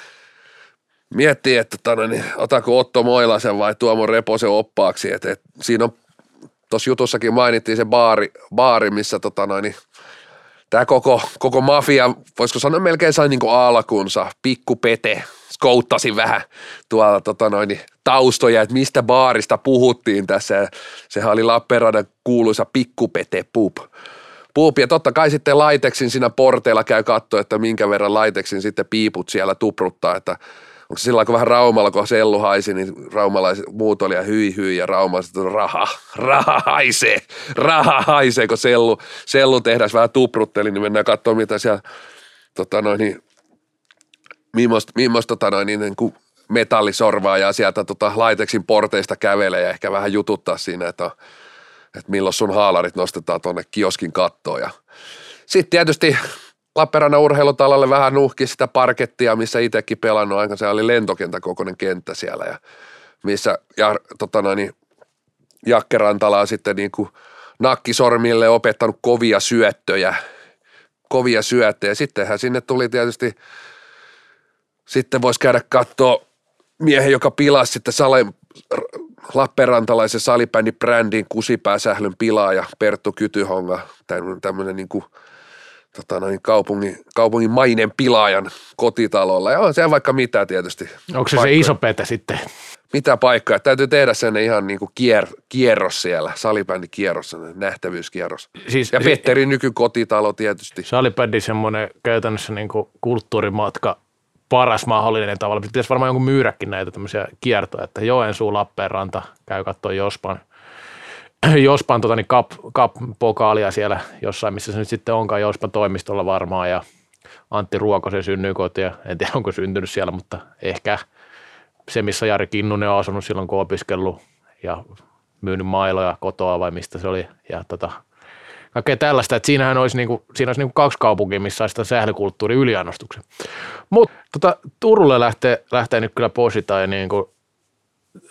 miettiä että tota noin, niin, otaako Otto Moilasen vai Tuomo Reposen oppaaksi. Että, että siinä on tuossa jutussakin mainittiin se baari, baari missä tota niin tämä koko, koko mafia, voisiko sanoa melkein sai niin alkunsa, pikku pete, skouttasi vähän tuolla tota noin, taustoja, että mistä baarista puhuttiin tässä. Sehän oli Lappeenrannan kuuluisa pikkupete pub. Pub. Ja totta kai sitten Laiteksin siinä porteilla käy katsoa, että minkä verran Laiteksin sitten piiput siellä tupruttaa, että onko se sillä kun vähän Raumalla, kun sellu haisi, niin raumalaiset muut oli ja hyi hyi ja raumalaiset raha, raha haisee, raha haisee, kun sellu, sellu tehdas vähän tuprutteli, niin mennään katsoa mitä siellä tota noin, niin, millaista, millaista tota noin, niin, niin kuin metallisorvaa ja sieltä tota, laiteksin porteista kävelee ja ehkä vähän jututtaa siinä, että, että milloin sun haalarit nostetaan tuonne kioskin kattoon. Ja sitten tietysti Lappeenrannan urheilutalalle vähän nuhki sitä parkettia, missä itsekin pelannut aika. Se oli lentokentän kenttä siellä ja missä ja, tota noin, Jakke Rantala on sitten niin kuin nakkisormille opettanut kovia syöttöjä, kovia syöttöjä. Sittenhän sinne tuli tietysti, sitten voisi käydä katsoa miehen, joka pilasi sitten sale, Lappeenrantalaisen salibändin brändin kusipääsählyn pilaaja Perttu Kytyhonga, tämmöinen niin kuin, tota noin, kaupungin, kaupungin mainen pilaajan kotitalolla. Ja on se vaikka mitä tietysti. Onko se paikkoja. se iso pete sitten? Mitä paikkoja? Täytyy tehdä sen ihan niin kuin kier, kierros siellä, salibändin kierros, nähtävyyskierros. Siis, ja Petterin nykykotitalo tietysti. Salibändi semmoinen käytännössä niin kuin kulttuurimatka paras mahdollinen tavalla. Pitäisi varmaan jonkun myydäkin näitä tämmöisiä kiertoja, että Joensuu, Lappeenranta, käy katsoa Jospan, Jospan tota, niin cup, cup-pokaalia siellä jossain, missä se nyt sitten onkaan Jospan toimistolla varmaan ja Antti Ruokosen synnykoti ja en tiedä onko syntynyt siellä, mutta ehkä se, missä Jari Kinnunen on asunut silloin, kun opiskellut ja myynyt mailoja kotoa vai mistä se oli ja tota, kaikkea tällaista, että siinähän olisi, niinku, siinä olisi niinku kaksi kaupunkia, missä olisi sitä sählykulttuuri yliannostuksen. Mutta tota, Turulle lähtee, lähtee nyt kyllä posita ja niinku,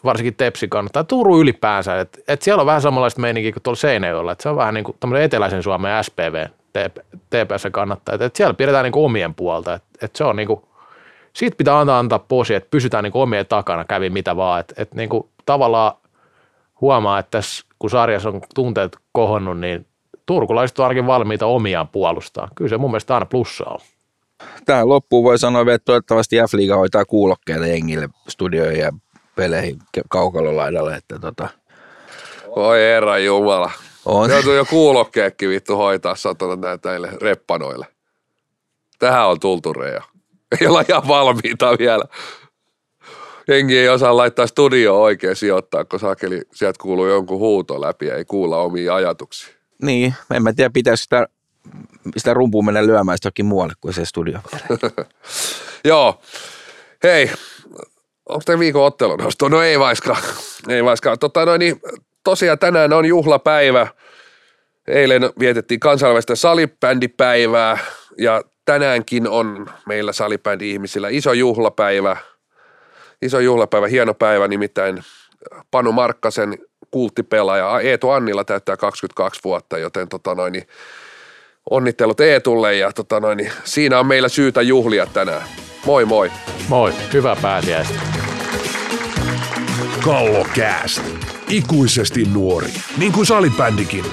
varsinkin Tepsi kannattaa, Turu ylipäänsä, että et siellä on vähän samanlaista meininkiä kuin tuolla Seinäjoella, että se on vähän niin kuin eteläisen Suomen SPV, TPS kannattaa, että et siellä pidetään niin kuin omien puolta, että et se on niin kuin, siitä pitää antaa, antaa posi, että pysytään niin kuin omien takana, kävi mitä vaan, että et niin kuin tavallaan huomaa, että tässä kun sarjassa on tunteet kohonnut, niin turkulaiset on ainakin valmiita omiaan puolustaa. Kyllä se mun mielestä aina plussaa on. Tähän loppuun voi sanoa, että toivottavasti F-liiga hoitaa kuulokkeita jengille studioihin ja peleihin kaukalolaidalle. Että tota. Voi herra jumala. On. Joutuu jo kuulokkeekin vittu hoitaa satana näille reppanoille. Tähän on tultu reja. Ei olla ihan valmiita vielä. Jengi ei osaa laittaa studio oikein sijoittaa, kun sakeli sieltä kuuluu jonkun huuto läpi ja ei kuulla omia ajatuksia. Niin, en mä tiedä, pitäisi sitä, sitä rumpuun mennä lyömään jokin muualle kuin se studio. Joo. Hei, onko tämä viikon ottelunosto? No ei vaiskaan. Ei vaiskaan. Totta, no niin, tosiaan tänään on juhlapäivä. Eilen vietettiin kansainvälistä salibändipäivää ja tänäänkin on meillä salibändi-ihmisillä iso juhlapäivä. Iso juhlapäivä, hieno päivä, nimittäin Panu Markkasen kulttipelaaja. Eetu Annilla täyttää 22 vuotta, joten tota noin, niin onnittelut Eetulle ja tota noin, niin siinä on meillä syytä juhlia tänään. Moi moi. Moi, hyvää pääsiäistä. Kallokääst. Ikuisesti nuori, niin kuin salibändikin.